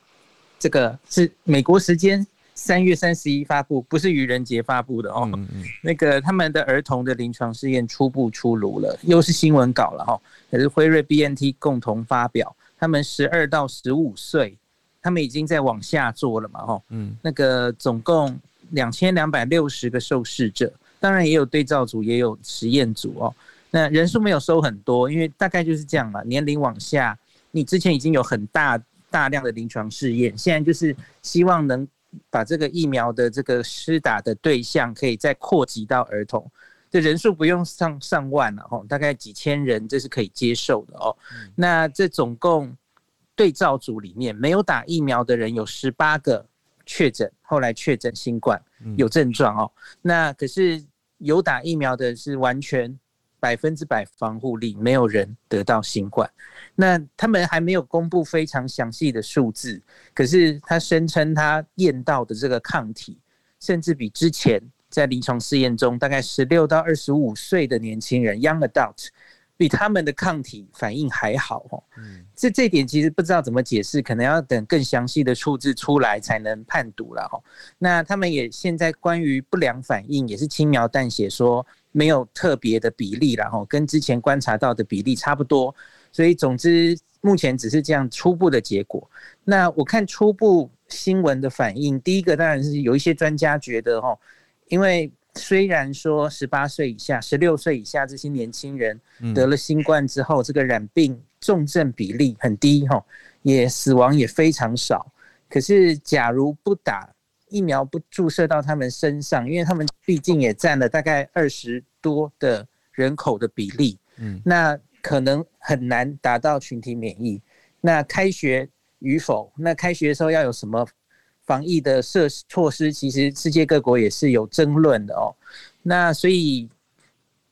这个是美国时间三月三十一发布，不是愚人节发布的哦。嗯嗯。那个他们的儿童的临床试验初步出炉了，又是新闻稿了哈。可是辉瑞 BNT 共同发表，他们十二到十五岁，他们已经在往下做了嘛哈。嗯。那个总共两千两百六十个受试者，当然也有对照组，也有实验组哦。那人数没有收很多，因为大概就是这样嘛。年龄往下，你之前已经有很大大量的临床试验，现在就是希望能把这个疫苗的这个施打的对象可以再扩及到儿童，这人数不用上上万了哦，大概几千人，这是可以接受的哦。那这总共对照组里面没有打疫苗的人有十八个确诊，后来确诊新冠有症状哦。那可是有打疫苗的是完全。百分之百防护力，没有人得到新冠。那他们还没有公布非常详细的数字，可是他声称他验到的这个抗体，甚至比之前在临床试验中，大概十六到二十五岁的年轻人 （young adult） 比他们的抗体反应还好哦。嗯，这这点其实不知道怎么解释，可能要等更详细的数字出来才能判读了哦。那他们也现在关于不良反应也是轻描淡写说。没有特别的比例，然后跟之前观察到的比例差不多，所以总之目前只是这样初步的结果。那我看初步新闻的反应，第一个当然是有一些专家觉得，哈，因为虽然说十八岁以下、十六岁以下这些年轻人得了新冠之后，这个染病重症比例很低，哈，也死亡也非常少。可是假如不打，疫苗不注射到他们身上，因为他们毕竟也占了大概二十多的人口的比例，嗯，那可能很难达到群体免疫。那开学与否，那开学的时候要有什么防疫的设施措施？其实世界各国也是有争论的哦。那所以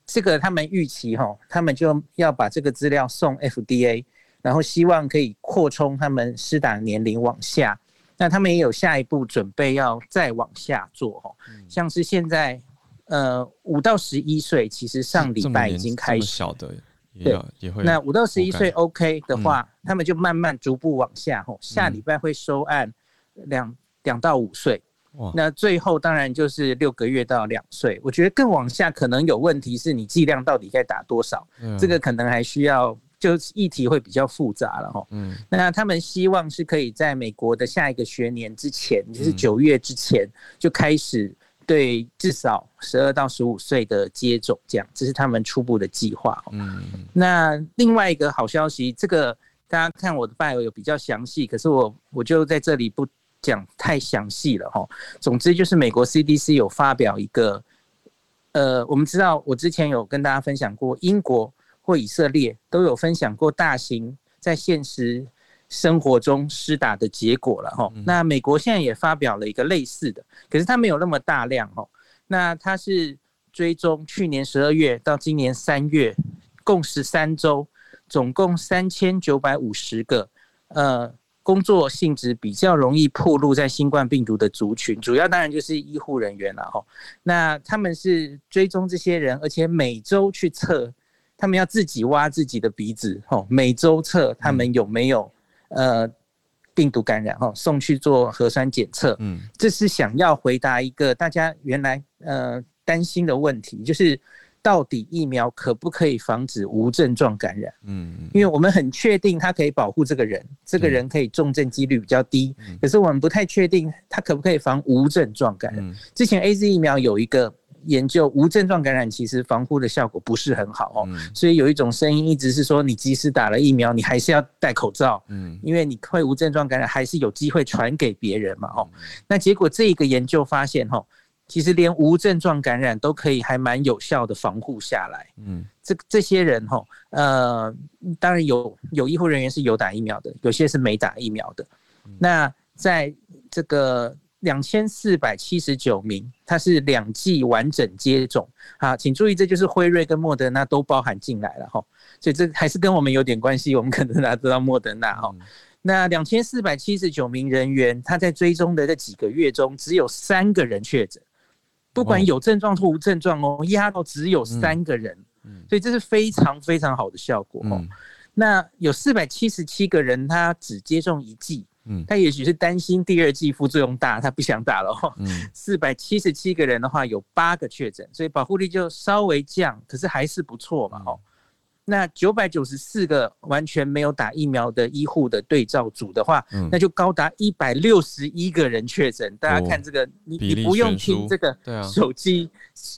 这个他们预期哈，他们就要把这个资料送 FDA，然后希望可以扩充他们施打年龄往下。那他们也有下一步准备要再往下做哦，像是现在，呃，五到十一岁，其实上礼拜已经开始小的，对，也会。那五到十一岁 OK 的话，他们就慢慢逐步往下哦，下礼拜会收案两两到五岁，那最后当然就是六个月到两岁。我觉得更往下可能有问题，是你剂量到底该打多少，这个可能还需要。就议题会比较复杂了哈，嗯，那他们希望是可以在美国的下一个学年之前，就是九月之前就开始对至少十二到十五岁的接种，这样，这是他们初步的计划。嗯，那另外一个好消息，这个大家看我的 bio 有比较详细，可是我我就在这里不讲太详细了哈。总之就是美国 CDC 有发表一个，呃，我们知道我之前有跟大家分享过英国。或以色列都有分享过大型在现实生活中施打的结果了哈。那美国现在也发表了一个类似的，可是它没有那么大量哦。那它是追踪去年十二月到今年三月，共十三周，总共三千九百五十个呃。工作性质比较容易暴露在新冠病毒的族群，主要当然就是医护人员了哈。那他们是追踪这些人，而且每周去测，他们要自己挖自己的鼻子哈，每周测他们有没有呃病毒感染哈，送去做核酸检测。嗯，这是想要回答一个大家原来呃担心的问题，就是。到底疫苗可不可以防止无症状感染？嗯，因为我们很确定它可以保护这个人，这个人可以重症几率比较低。可是我们不太确定它可不可以防无症状感染。之前 AZ 疫苗有一个研究，无症状感染其实防护的效果不是很好哦。所以有一种声音一直是说，你即使打了疫苗，你还是要戴口罩。嗯，因为你会无症状感染，还是有机会传给别人嘛。哦，那结果这一个研究发现，哈。其实连无症状感染都可以还蛮有效的防护下来。嗯，这这些人哈，呃，当然有有医护人员是有打疫苗的，有些是没打疫苗的。那在这个两千四百七十九名，他是两剂完整接种啊，请注意，这就是辉瑞跟莫德纳都包含进来了哈，所以这还是跟我们有点关系。我们可能大家知道莫德纳哈，那两千四百七十九名人员，他在追踪的这几个月中，只有三个人确诊。不管有症状或无症状哦，压到只有三个人，所以这是非常非常好的效果哦。那有四百七十七个人，他只接种一剂，他也许是担心第二剂副作用大，他不想打了哦。四百七十七个人的话，有八个确诊，所以保护力就稍微降，可是还是不错嘛哦。那九百九十四个完全没有打疫苗的医护的对照组的话，嗯、那就高达一百六十一个人确诊。大家看这个，哦、你你不用听这个手机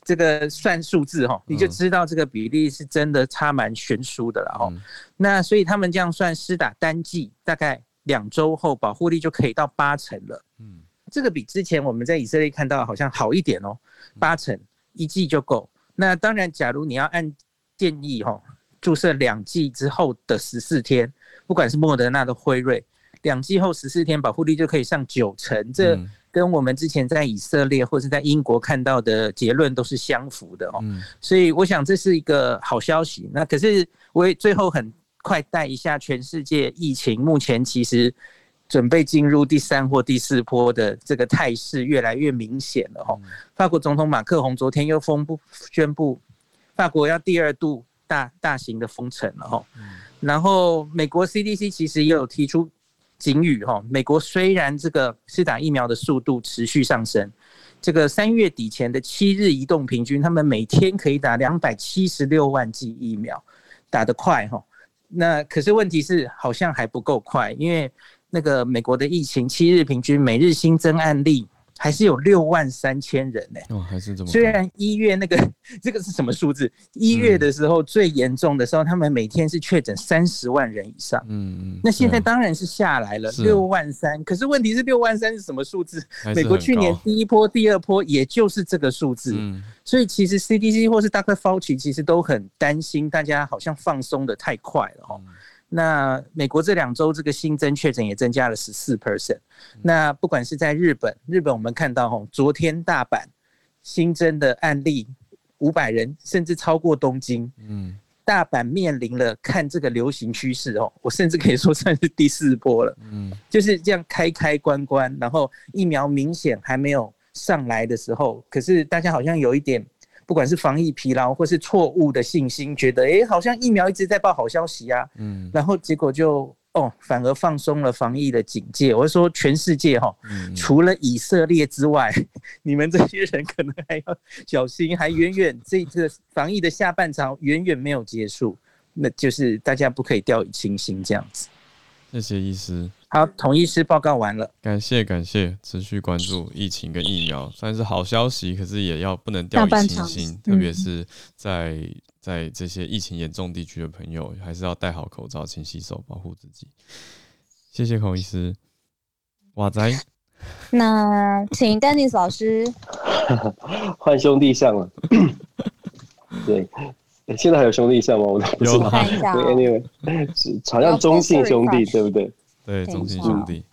这个算数字哈，你就知道这个比例是真的差蛮悬殊的了哈。嗯、那所以他们这样算，施打单剂大概两周后，保护力就可以到八成了。嗯，这个比之前我们在以色列看到好像好一点哦，八成一剂就够。那当然，假如你要按建议哈。注射两剂之后的十四天，不管是莫德纳的辉瑞，两剂后十四天保护力就可以上九成，这跟我们之前在以色列或是在英国看到的结论都是相符的哦。所以我想这是一个好消息。那可是我也最后很快带一下全世界疫情，目前其实准备进入第三或第四波的这个态势越来越明显了哈。法国总统马克宏昨天又封布宣布，法国要第二度。大大型的封城了哈，然后美国 CDC 其实也有提出警语哈，美国虽然这个施打疫苗的速度持续上升，这个三月底前的七日移动平均，他们每天可以打两百七十六万剂疫苗，打得快哈，那可是问题是好像还不够快，因为那个美国的疫情七日平均每日新增案例。还是有六万三千人呢、欸。哦，还是这么。虽然一月那个 这个是什么数字？一月的时候最严重的时候，他们每天是确诊三十万人以上。嗯嗯。那现在当然是下来了，六万三。可是问题是六万三是什么数字？美国去年第一波、第二波，也就是这个数字。嗯。所以其实 CDC 或是 Dr. Fauci 其实都很担心，大家好像放松的太快了哈。那美国这两周这个新增确诊也增加了十四 percent。那不管是在日本，日本我们看到吼，昨天大阪新增的案例五百人，甚至超过东京。嗯，大阪面临了看这个流行趋势哦，我甚至可以说算是第四波了。嗯，就是这样开开关关，然后疫苗明显还没有上来的时候，可是大家好像有一点。不管是防疫疲劳，或是错误的信心，觉得哎、欸，好像疫苗一直在报好消息啊，嗯，然后结果就哦，反而放松了防疫的警戒。我说全世界哈，嗯、除了以色列之外，你们这些人可能还要小心，还远远这个防疫的下半场远远没有结束，那就是大家不可以掉以轻心这样子。谢谢医师。好，童医师报告完了。感谢感谢，持续关注疫情跟疫苗，算是好消息，可是也要不能掉以轻心，特别是在在这些疫情严重地区的朋友，还是要戴好口罩，勤洗手，保护自己。谢谢孔医师。哇塞，那请 Dennis 老师 换兄弟相了。对，现在还有兄弟相吗？我都不知道。看一下。对，Anyway，好像中性兄弟，对不对？对，中信兄弟。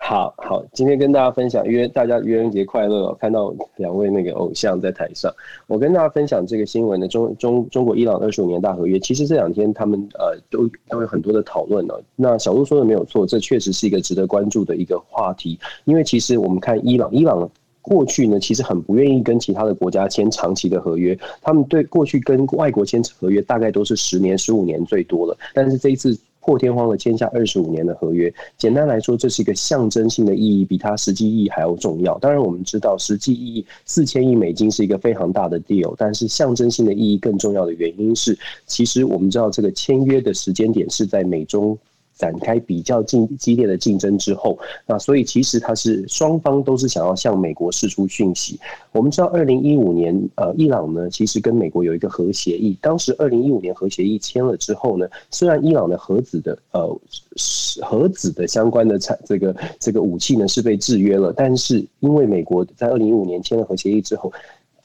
好好，今天跟大家分享，因为大家愚人节快乐哦！看到两位那个偶像在台上，我跟大家分享这个新闻的中中中国伊朗二十五年大合约。其实这两天他们呃都都有很多的讨论呢。那小鹿说的没有错，这确实是一个值得关注的一个话题。因为其实我们看伊朗，伊朗过去呢其实很不愿意跟其他的国家签长期的合约，他们对过去跟外国签合约大概都是十年、十五年最多了。但是这一次。破天荒的签下二十五年的合约，简单来说，这是一个象征性的意义，比它实际意义还要重要。当然，我们知道实际意义四千亿美金是一个非常大的 deal，但是象征性的意义更重要的原因是，其实我们知道这个签约的时间点是在美中。展开比较竞激烈的竞争之后，那所以其实它是双方都是想要向美国释出讯息。我们知道，二零一五年，呃，伊朗呢其实跟美国有一个核协议。当时二零一五年核协议签了之后呢，虽然伊朗的核子的呃核子的相关的产这个这个武器呢是被制约了，但是因为美国在二零一五年签了核协议之后。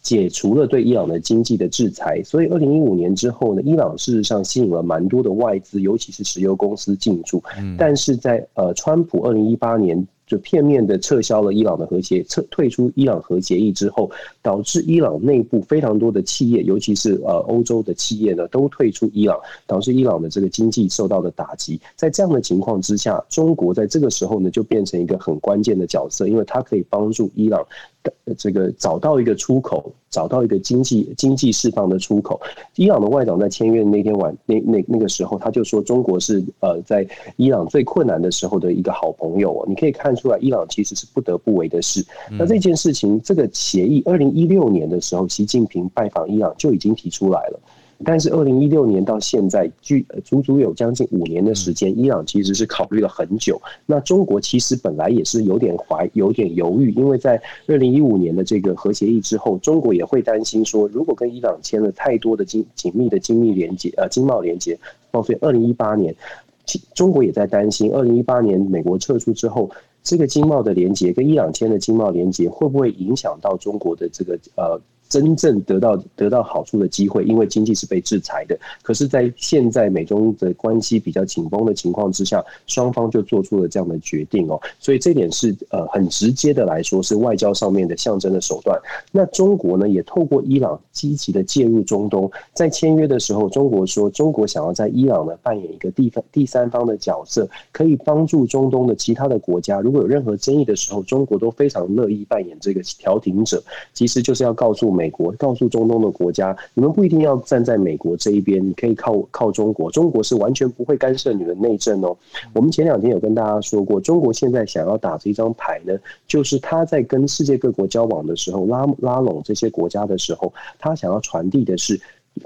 解除了对伊朗的经济的制裁，所以二零一五年之后呢，伊朗事实上吸引了蛮多的外资，尤其是石油公司进驻。但是在呃，川普二零一八年。就片面的撤销了伊朗的核协，撤退出伊朗核协议之后，导致伊朗内部非常多的企业，尤其是呃欧洲的企业呢，都退出伊朗，导致伊朗的这个经济受到了打击。在这样的情况之下，中国在这个时候呢，就变成一个很关键的角色，因为它可以帮助伊朗的这个找到一个出口，找到一个经济经济释放的出口。伊朗的外长在签约那天晚那那那个时候，他就说中国是呃在伊朗最困难的时候的一个好朋友哦，你可以看。出来，伊朗其实是不得不为的事。那这件事情，这个协议，二零一六年的时候，习近平拜访伊朗就已经提出来了。但是二零一六年到现在，距足足有将近五年的时间，伊朗其实是考虑了很久。那中国其实本来也是有点怀、有点犹豫，因为在二零一五年的这个核协议之后，中国也会担心说，如果跟伊朗签了太多的紧紧密的经密连接，呃，经贸连接，所以二零一八年，中国也在担心，二零一八年美国撤出之后。这个经贸的连接跟伊朗签的经贸连接会不会影响到中国的这个呃？真正得到得到好处的机会，因为经济是被制裁的。可是，在现在美中的关系比较紧绷的情况之下，双方就做出了这样的决定哦。所以这点是呃很直接的来说，是外交上面的象征的手段。那中国呢，也透过伊朗积极的介入中东，在签约的时候，中国说中国想要在伊朗呢扮演一个地方第三方的角色，可以帮助中东的其他的国家，如果有任何争议的时候，中国都非常乐意扮演这个调停者。其实就是要告诉美。美国告诉中东的国家，你们不一定要站在美国这一边，你可以靠靠中国，中国是完全不会干涉你的内政哦。我们前两天有跟大家说过，中国现在想要打这一张牌呢，就是他在跟世界各国交往的时候，拉拉拢这些国家的时候，他想要传递的是。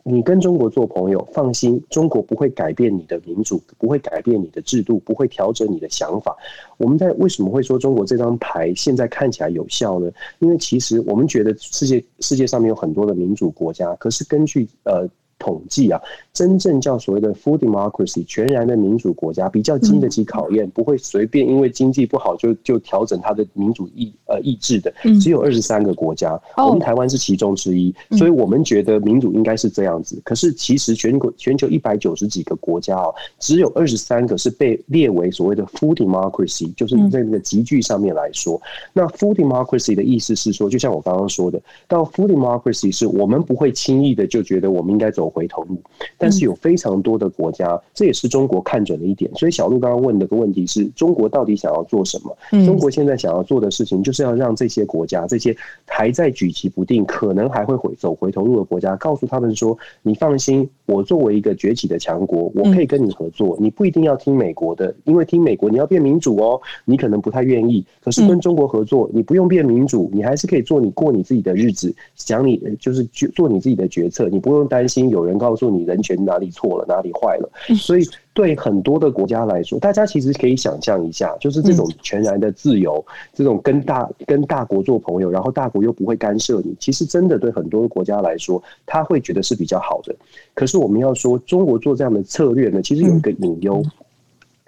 你跟中国做朋友，放心，中国不会改变你的民主，不会改变你的制度，不会调整你的想法。我们在为什么会说中国这张牌现在看起来有效呢？因为其实我们觉得世界世界上面有很多的民主国家，可是根据呃。统计啊，真正叫所谓的 full democracy 全然的民主国家，比较经得起考验，不会随便因为经济不好就就调整它的民主意呃意志的，只有二十三个国家，我们台湾是其中之一，所以我们觉得民主应该是这样子。可是其实全国全球一百九十几个国家哦，只有二十三个是被列为所谓的 full democracy，就是在那个集聚上面来说，那 full democracy 的意思是说，就像我刚刚说的，到 full democracy 是我们不会轻易的就觉得我们应该走。回头路，但是有非常多的国家，这也是中国看准的一点。所以小鹿刚刚问的个问题是中国到底想要做什么？中国现在想要做的事情，就是要让这些国家，这些还在举棋不定、可能还会回走回头路的国家，告诉他们说：你放心，我作为一个崛起的强国，我可以跟你合作。你不一定要听美国的，因为听美国你要变民主哦，你可能不太愿意。可是跟中国合作，你不用变民主，你还是可以做你过你自己的日子，讲你就是做你自己的决策，你不用担心有。有人告诉你人权哪里错了，哪里坏了，所以对很多的国家来说，大家其实可以想象一下，就是这种全然的自由，这种跟大跟大国做朋友，然后大国又不会干涉你，其实真的对很多的国家来说，他会觉得是比较好的。可是我们要说，中国做这样的策略呢，其实有一个隐忧，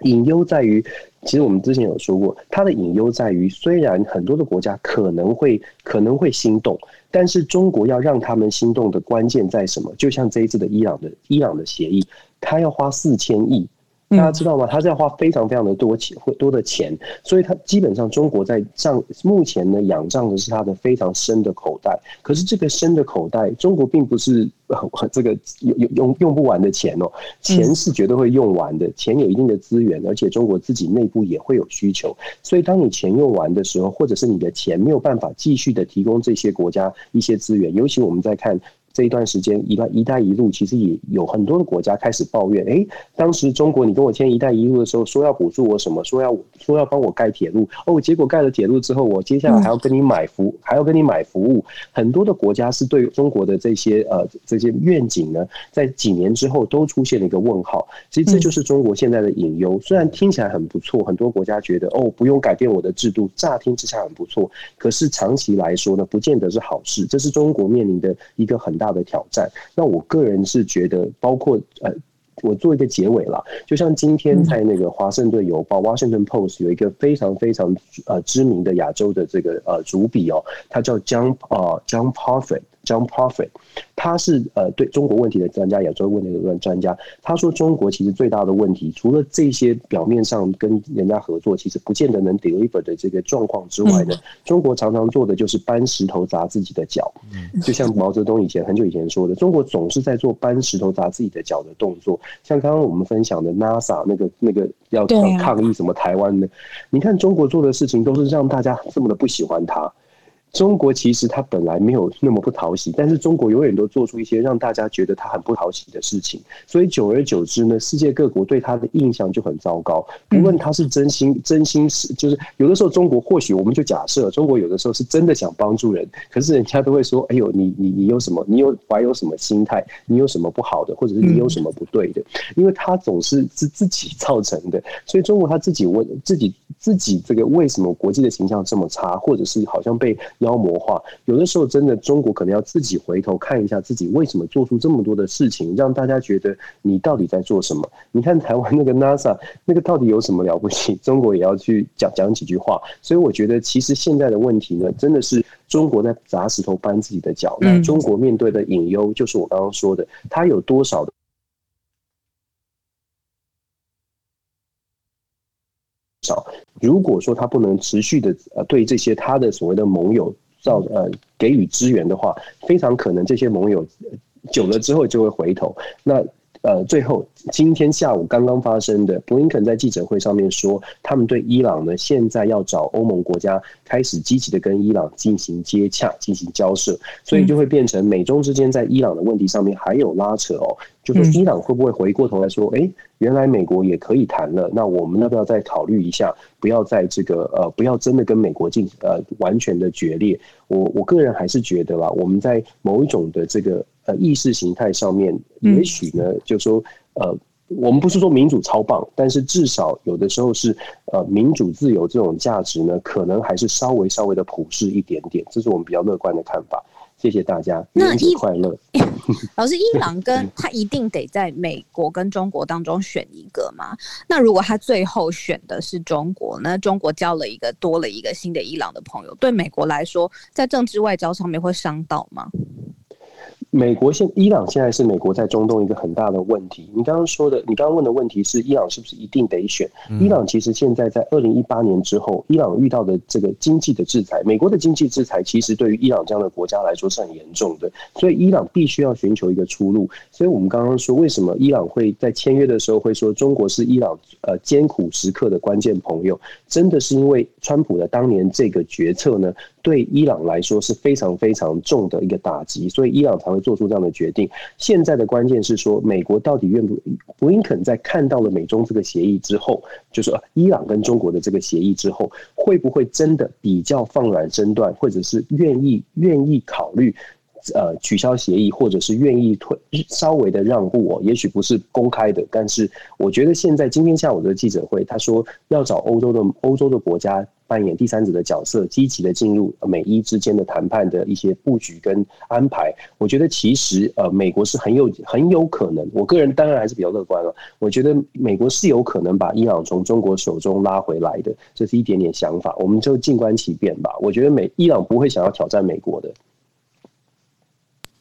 隐忧在于，其实我们之前有说过，它的隐忧在于，虽然很多的国家可能会可能会心动。但是中国要让他们心动的关键在什么？就像这一次的伊朗的伊朗的协议，他要花四千亿大家知道吗？他是要花非常非常的多钱，会多的钱，所以他基本上中国在账目前呢，仰仗的是他的非常深的口袋。可是这个深的口袋，中国并不是 这个用用用不完的钱哦，钱是绝对会用完的，钱有一定的资源，而且中国自己内部也会有需求。所以当你钱用完的时候，或者是你的钱没有办法继续的提供这些国家一些资源，尤其我们在看。这一段时间，一段“一带一路”其实也有很多的国家开始抱怨：哎，当时中国你跟我签“一带一路”的时候，说要补助我什么，说要说要帮我盖铁路，哦，结果盖了铁路之后，我接下来还要跟你买服，还要跟你买服务。很多的国家是对中国的这些呃这些愿景呢，在几年之后都出现了一个问号。其实这就是中国现在的隐忧。虽然听起来很不错，很多国家觉得哦，不用改变我的制度，乍听之下很不错，可是长期来说呢，不见得是好事。这是中国面临的一个很大的挑战。那我个人是觉得，包括呃，我做一个结尾了。就像今天在那个《华盛顿邮报》（Washington Post） 有一个非常非常呃知名的亚洲的这个呃主笔哦，他叫 John 呃 John。John Prophet，他是呃对中国问题的专家，亚洲问题的专家。他说，中国其实最大的问题，除了这些表面上跟人家合作，其实不见得能 deliver 的这个状况之外呢，中国常常做的就是搬石头砸自己的脚。就像毛泽东以前很久以前说的，中国总是在做搬石头砸自己的脚的动作。像刚刚我们分享的 NASA 那个那个要抗议什么台湾的，你看中国做的事情都是让大家这么的不喜欢他。中国其实它本来没有那么不讨喜，但是中国永远都做出一些让大家觉得它很不讨喜的事情，所以久而久之呢，世界各国对它的印象就很糟糕。不论他是真心真心是，就是有的时候中国或许我们就假设中国有的时候是真的想帮助人，可是人家都会说：“哎呦，你你你有什么？你有怀有什么心态？你有什么不好的，或者是你有什么不对的？”因为他总是是自己造成的，所以中国他自己问自己自己这个为什么国际的形象这么差，或者是好像被。妖魔化，有的时候真的，中国可能要自己回头看一下自己为什么做出这么多的事情，让大家觉得你到底在做什么？你看台湾那个 NASA 那个到底有什么了不起？中国也要去讲讲几句话。所以我觉得，其实现在的问题呢，真的是中国在砸石头搬自己的脚。那中国面对的隐忧，就是我刚刚说的，它有多少的如果说他不能持续的呃对这些他的所谓的盟友造呃给予支援的话，非常可能这些盟友久了之后就会回头。那呃最后今天下午刚刚发生的，布林肯在记者会上面说，他们对伊朗呢现在要找欧盟国家开始积极的跟伊朗进行接洽、进行交涉，所以就会变成美中之间在伊朗的问题上面还有拉扯哦。就是伊朗会不会回过头来说，哎，原来美国也可以谈了，那我们要不要再考虑一下，不要在这个呃，不要真的跟美国进呃完全的决裂。我我个人还是觉得吧，我们在某一种的这个呃意识形态上面，也许呢，就说呃，我们不是说民主超棒，但是至少有的时候是呃民主自由这种价值呢，可能还是稍微稍微的普世一点点，这是我们比较乐观的看法。谢谢大家，那一快乐。老师，伊朗跟他一定得在美国跟中国当中选一个吗？那如果他最后选的是中国，那中国交了一个多了一个新的伊朗的朋友，对美国来说，在政治外交上面会伤到吗？美国现伊朗现在是美国在中东一个很大的问题。你刚刚说的，你刚刚问的问题是伊朗是不是一定得选？伊朗其实现在在二零一八年之后，伊朗遇到的这个经济的制裁，美国的经济制裁其实对于伊朗这样的国家来说是很严重的，所以伊朗必须要寻求一个出路。所以我们刚刚说，为什么伊朗会在签约的时候会说中国是伊朗呃艰苦时刻的关键朋友？真的是因为川普的当年这个决策呢，对伊朗来说是非常非常重的一个打击，所以伊朗才会。做出这样的决定，现在的关键是说，美国到底愿不？布林肯在看到了美中这个协议之后，就是伊朗跟中国的这个协议之后，会不会真的比较放软身段，或者是愿意愿意考虑呃取消协议，或者是愿意退稍微的让步哦？也许不是公开的，但是我觉得现在今天下午的记者会，他说要找欧洲的欧洲的国家。扮演第三者的角色，积极的进入美伊之间的谈判的一些布局跟安排。我觉得其实呃，美国是很有很有可能，我个人当然还是比较乐观了。我觉得美国是有可能把伊朗从中国手中拉回来的，这是一点点想法。我们就静观其变吧。我觉得美伊朗不会想要挑战美国的。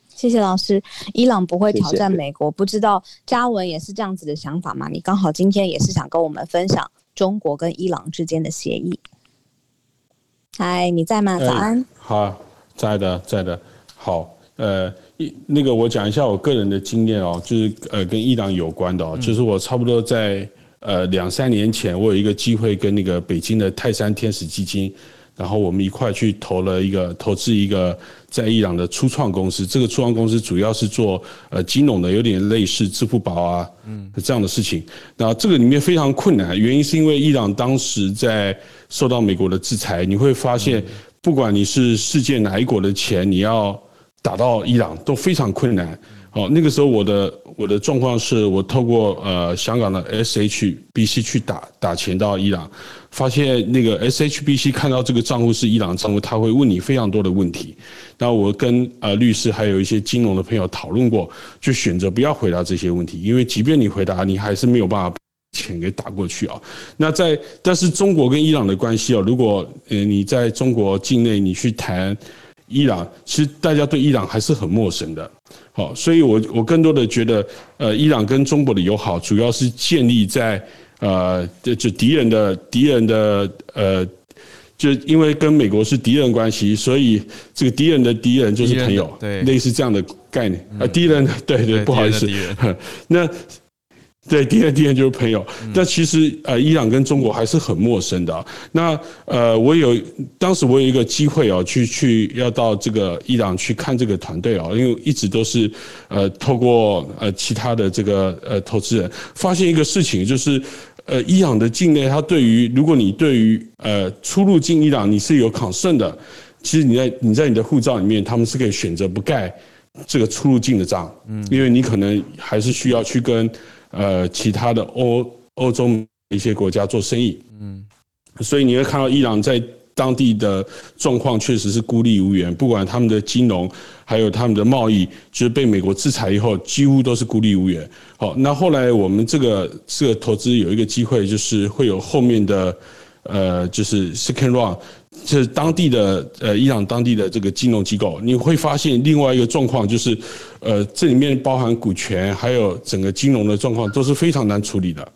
谢谢老师。伊朗不会挑战美国，谢谢，不知道嘉文也是这样子的想法吗？你刚好今天也是想跟我们分享中国跟伊朗之间的协议。嗨，你在吗？早安。欸、好，在的，在的。好，呃，一那个我讲一下我个人的经验哦，就是呃跟伊朗有关的哦，嗯、就是我差不多在呃两三年前，我有一个机会跟那个北京的泰山天使基金。然后我们一块去投了一个投资一个在伊朗的初创公司，这个初创公司主要是做呃金融的，有点类似支付宝啊，嗯，这样的事情。那这个里面非常困难，原因是因为伊朗当时在受到美国的制裁，你会发现，不管你是世界哪一国的钱，你要打到伊朗都非常困难。好，那个时候我的我的状况是我透过呃香港的 SHBC 去打打钱到伊朗，发现那个 SHBC 看到这个账户是伊朗账户，他会问你非常多的问题。那我跟呃律师还有一些金融的朋友讨论过，就选择不要回答这些问题，因为即便你回答，你还是没有办法把钱给打过去啊。那在但是中国跟伊朗的关系啊，如果呃你在中国境内你去谈伊朗，其实大家对伊朗还是很陌生的。好，所以我我更多的觉得，呃，伊朗跟中国的友好主要是建立在，呃，就就敌人的敌人的，呃，就因为跟美国是敌人关系，所以这个敌人的敌人就是朋友，对，类似这样的概念，啊，敌人，对对，不好意思，那。对，敌人敌人就是朋友。但其实呃，伊朗跟中国还是很陌生的。那呃，我有当时我有一个机会哦，去去要到这个伊朗去看这个团队哦，因为一直都是呃透过呃其他的这个呃投资人发现一个事情，就是呃伊朗的境内，它对于如果你对于呃出入境伊朗你是有 concern 的，其实你在你在你的护照里面，他们是可以选择不盖这个出入境的章，嗯，因为你可能还是需要去跟。呃，其他的欧欧洲一些国家做生意，嗯，所以你会看到伊朗在当地的状况确实是孤立无援，不管他们的金融还有他们的贸易，就是被美国制裁以后，几乎都是孤立无援。好，那后来我们这个这个投资有一个机会，就是会有后面的呃，就是 second round。这是当地的呃，伊朗当地的这个金融机构，你会发现另外一个状况就是，呃，这里面包含股权，还有整个金融的状况都是非常难处理的。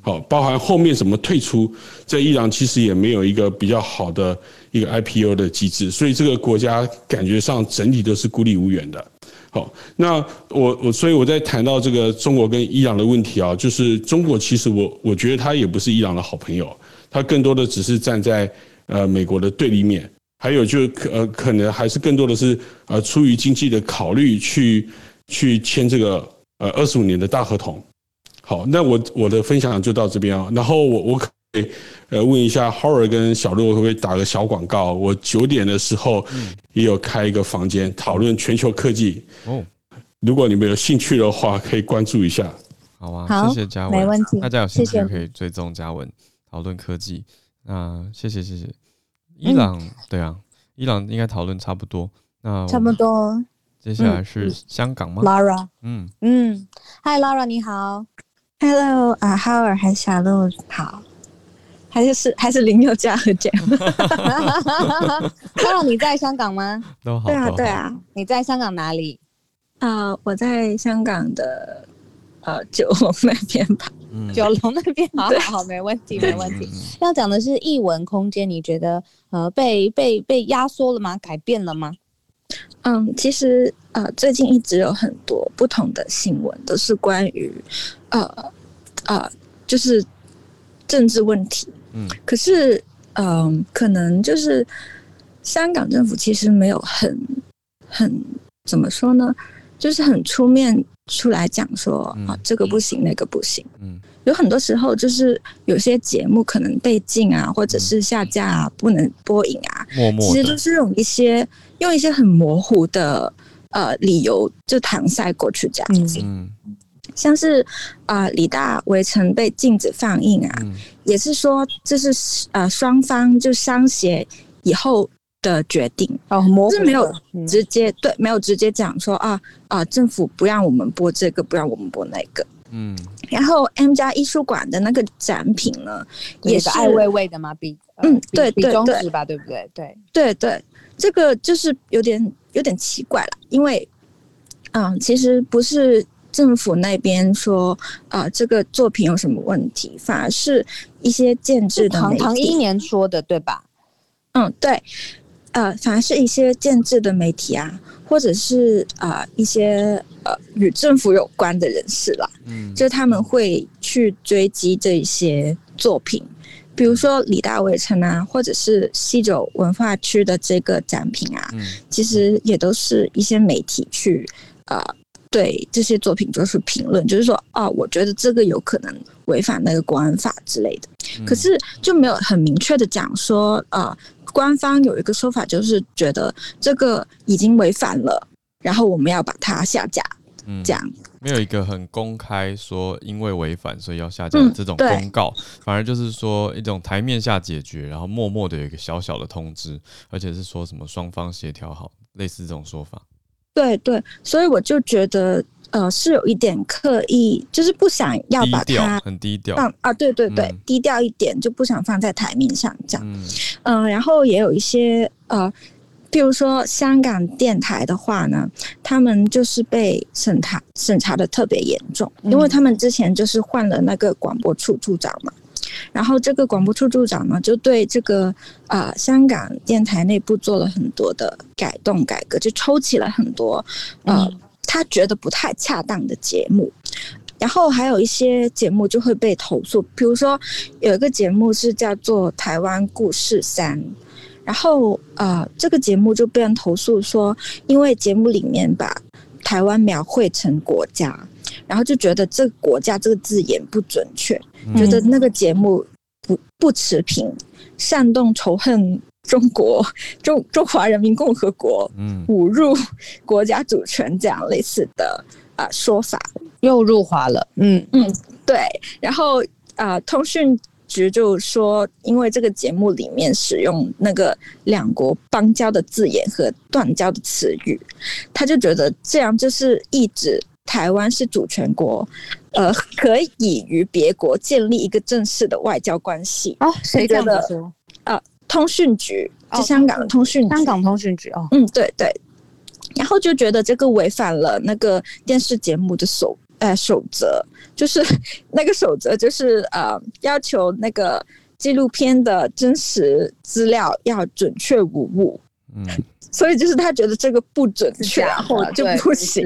好，包含后面怎么退出，在伊朗其实也没有一个比较好的一个 IPO 的机制，所以这个国家感觉上整体都是孤立无援的。好，那我我所以我在谈到这个中国跟伊朗的问题啊，就是中国其实我我觉得他也不是伊朗的好朋友，他更多的只是站在。呃，美国的对立面，还有就可呃，可能还是更多的是呃，出于经济的考虑去去签这个呃二十五年的大合同。好，那我我的分享就到这边啊。然后我我可以呃问一下 Howard 跟小路会不会打个小广告？我九点的时候也有开一个房间讨论全球科技哦。如果你们有兴趣的话，可以关注一下。好啊，谢谢嘉文，没问题。大家有兴趣可以追踪嘉文讨论科技。那谢谢谢谢，伊朗、嗯、对啊，伊朗应该讨论差不多。那差不多，接下来是香港吗？Lara，嗯嗯，Hi Lara，你好，Hello 啊、uh,，Howard 还是小路好，还是是还是林宥嘉和 Lara 你在香港吗？都好，对啊对啊，你在香港哪里？啊，uh, 我在香港的呃九龙那边吧。九龙那边，好好好，没问题，没问题。要讲的是艺文空间，你觉得呃被被被压缩了吗？改变了吗？嗯，其实呃最近一直有很多不同的新闻，都是关于呃呃就是政治问题。嗯，可是嗯、呃、可能就是香港政府其实没有很很怎么说呢？就是很出面。出来讲说啊，这个不行，那个不行。嗯，有很多时候就是有些节目可能被禁啊，或者是下架啊，不能播映啊。默默，其实都是用一些用一些很模糊的呃理由就搪塞过去这样子。嗯，像是啊，李大围城被禁止放映啊，也是说这是呃双方就商协以后。的决定哦，模糊是没有直接、嗯、对，没有直接讲说啊啊，政府不让我们播这个，不让我们播那个。嗯，然后 M+ 艺术馆的那个展品呢，也是爱未未的吗？比嗯，对对对，对吧？对不对？对对对，这个就是有点有点奇怪了，因为嗯，其实不是政府那边说啊、呃，这个作品有什么问题，反而是一些建制的唐唐一年说的，对吧？嗯，对，呃，反而是一些建制的媒体啊，或者是啊、呃、一些呃与政府有关的人士啦，嗯，就他们会去追击这一些作品。比如说李大围城啊，或者是西九文化区的这个展品啊，嗯其实也都是一些媒体去啊、呃、对这些作品做出评论，就是说啊，我觉得这个有可能违反那个国安法之类的。可是就没有很明确的讲说啊、呃，官方有一个说法，就是觉得这个已经违反了，然后我们要把它下架。嗯，这样没有一个很公开说因为违反所以要下架的这种公告，嗯，反而就是说一种台面下解决，然后默默的有一个小小的通知，而且是说什么双方协调好，类似这种说法。对对，所以我就觉得呃是有一点刻意，就是不想要把它很低调放啊，对对对，嗯，低调一点就不想放在台面上这样。嗯，呃，然后也有一些呃。比如说香港电台的话呢，他们就是被审查审查的特别严重，因为他们之前就是换了那个广播处处长嘛，然后这个广播处处长呢，就对这个啊、呃、香港电台内部做了很多的改动改革，就抽起了很多呃他觉得不太恰当的节目，然后还有一些节目就会被投诉，比如说有一个节目是叫做《台湾故事三》。然后，呃，这个节目就被人投诉说，因为节目里面把台湾描绘成国家，然后就觉得这个国家这个字眼不准确，嗯、觉得那个节目不不持平，煽动仇恨中国中中华人民共和国，嗯，侮辱国家主权这样类似的啊、呃、说法，又入华了，嗯嗯，对，然后啊、呃，通讯。局就说，因为这个节目里面使用那个两国邦交的字眼和断交的词语，他就觉得这样就是意指台湾是主权国，呃，可以与别国建立一个正式的外交关系。哦，谁这样说？呃，通讯局，就香港的通讯，香港通讯局。哦，嗯，对对。然后就觉得这个违反了那个电视节目的守。呃，守则就是 那个守则，就是呃，要求那个纪录片的真实资料要准确无误。嗯，所以就是他觉得这个不准确，然后就不行，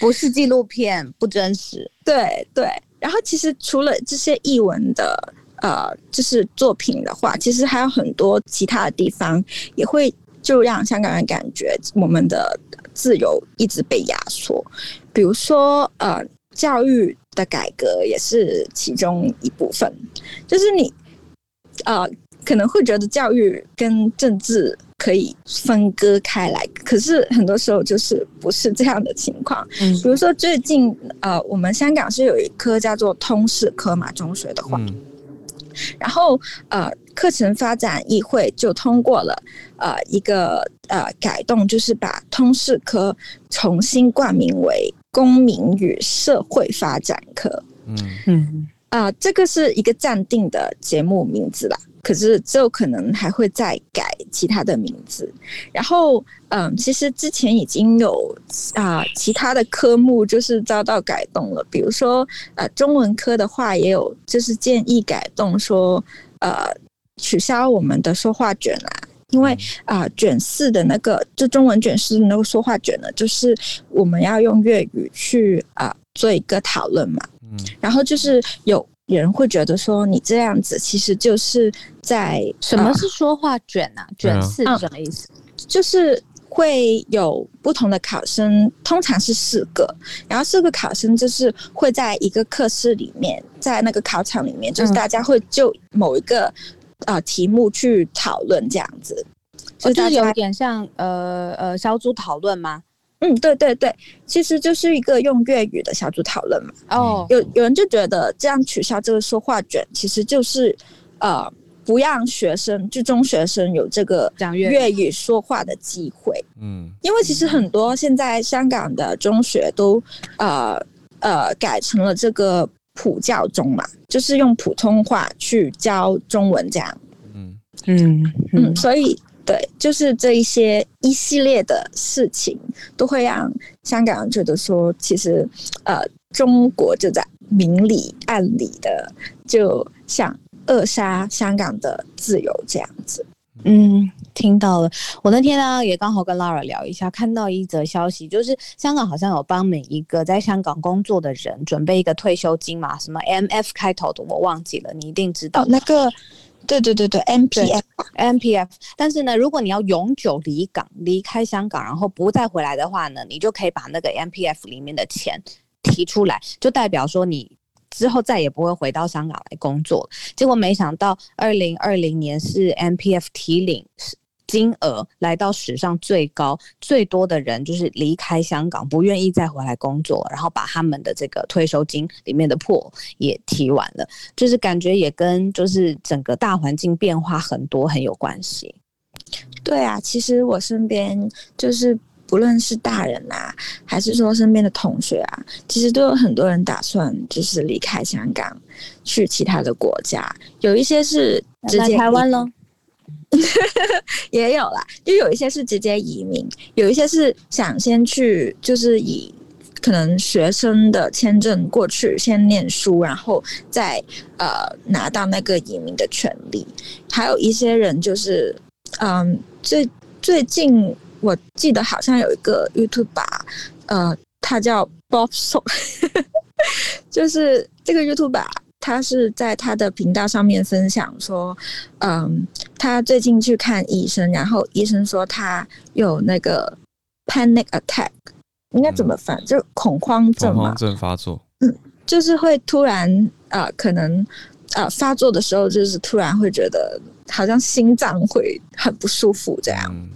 不是纪录片不真实。对对。然后其实除了这些译文的呃，就是作品的话，其实还有很多其他的地方也会就让香港人感觉我们的自由一直被压缩，比如说呃。教育的改革也是其中一部分，就是你，呃，可能会觉得教育跟政治可以分割开来，可是很多时候就是不是这样的情况。嗯，比如说最近，呃，我们香港是有一科叫做通识科嘛，中学的话，嗯，然后呃，课程发展议会就通过了呃一个呃改动，就是把通识科重新冠名为。公民与社会发展科，嗯嗯啊，这个是一个暂定的节目名字啦。可是之后可能还会再改其他的名字。然后，嗯，其实之前已经有啊其他的科目就是遭到改动了，比如说呃中文科的话也有就是建议改动说呃取消我们的说话卷啦。因为啊、呃，卷四的那个就中文卷四的那个说话卷呢，就是我们要用粤语去啊、呃、做一个讨论嘛。嗯。然后就是有人会觉得说，你这样子其实就是在什么是说话卷呢、啊呃？卷四是什么意思？就是会有不同的考生，通常是四个，然后四个考生就是会在一个课室里面，在那个考场里面，就是大家会就某一个。啊、呃，题目去讨论这样子，就是有点像呃呃小组讨论吗？嗯，对对对，其实就是一个用粤语的小组讨论嘛。哦，有有人就觉得这样取消这个说话卷，其实就是呃不让学生就中学生有这个讲粤语说话的机会。嗯，因为其实很多现在香港的中学都呃呃改成了这个。普教中嘛，就是用普通话去教中文这样。嗯嗯嗯，所以对，就是这一些一系列的事情，都会让香港人觉得说，其实呃，中国就在明里暗里的，就想扼杀香港的自由这样子。嗯，听到了。我那天呢也刚好跟 Lara 聊一下，看到一则消息，就是香港好像有帮每一个在香港工作的人准备一个退休金嘛，什么 MF 开头的我忘记了，你一定知道、哦、那个。对对对对，MPF MPF。但是呢，如果你要永久离港、离开香港，然后不再回来的话呢，你就可以把那个 MPF 里面的钱提出来，就代表说你之后再也不会回到香港来工作。结果没想到，二零二零年是 MPF 提领。金额来到史上最高，最多的人就是离开香港，不愿意再回来工作，然后把他们的这个退休金里面的破也提完了，就是感觉也跟就是整个大环境变化很多很有关系。对啊，其实我身边就是不论是大人啊，还是说身边的同学啊，其实都有很多人打算就是离开香港去其他的国家，有一些是直接台湾喽。也有啦，就有一些是直接移民，有一些是想先去，就是以可能学生的签证过去先念书，然后再呃拿到那个移民的权利。还有一些人就是，嗯，最最近我记得好像有一个 YouTuber，呃，他叫 Bob So，就是这个 YouTube。他是在他的频道上面分享说，嗯，他最近去看医生，然后医生说他有那个 panic attack，应该怎么翻？就恐慌症嘛。恐慌症发作。嗯，就是会突然啊、呃，可能啊、呃、发作的时候，就是突然会觉得好像心脏会很不舒服这样。嗯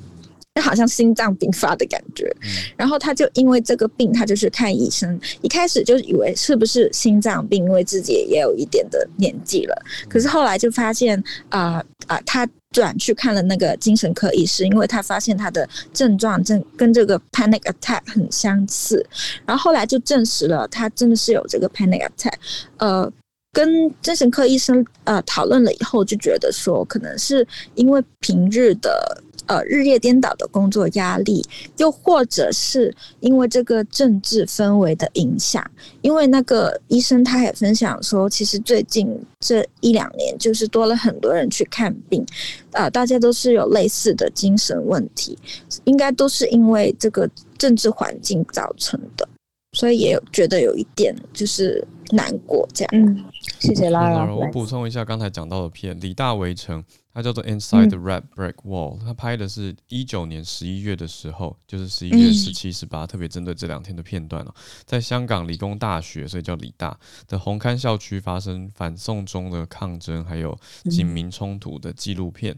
好像心脏病发的感觉，然后他就因为这个病，他就去看医生。一开始就以为是不是心脏病，因为自己也有一点的年纪了。可是后来就发现，啊、呃、啊、呃，他转去看了那个精神科医师，因为他发现他的症状症跟这个 panic attack 很相似。然后后来就证实了，他真的是有这个 panic attack。呃，跟精神科医生呃讨论了以后，就觉得说，可能是因为平日的。呃，日夜颠倒的工作压力，又或者是因为这个政治氛围的影响。因为那个医生他也分享说，其实最近这一两年，就是多了很多人去看病，啊、呃，大家都是有类似的精神问题，应该都是因为这个政治环境造成的，所以也有觉得有一点就是难过这样。嗯，谢谢 Lara。我补充一下刚才讲到的片《李大围城》。它叫做 Inside the Red Brick Wall，它拍的是一九年十一月的时候，就是十一月十七、十八，特别针对这两天的片段哦，在香港理工大学，所以叫理大的红磡校区发生反送中的抗争，还有警民冲突的纪录片。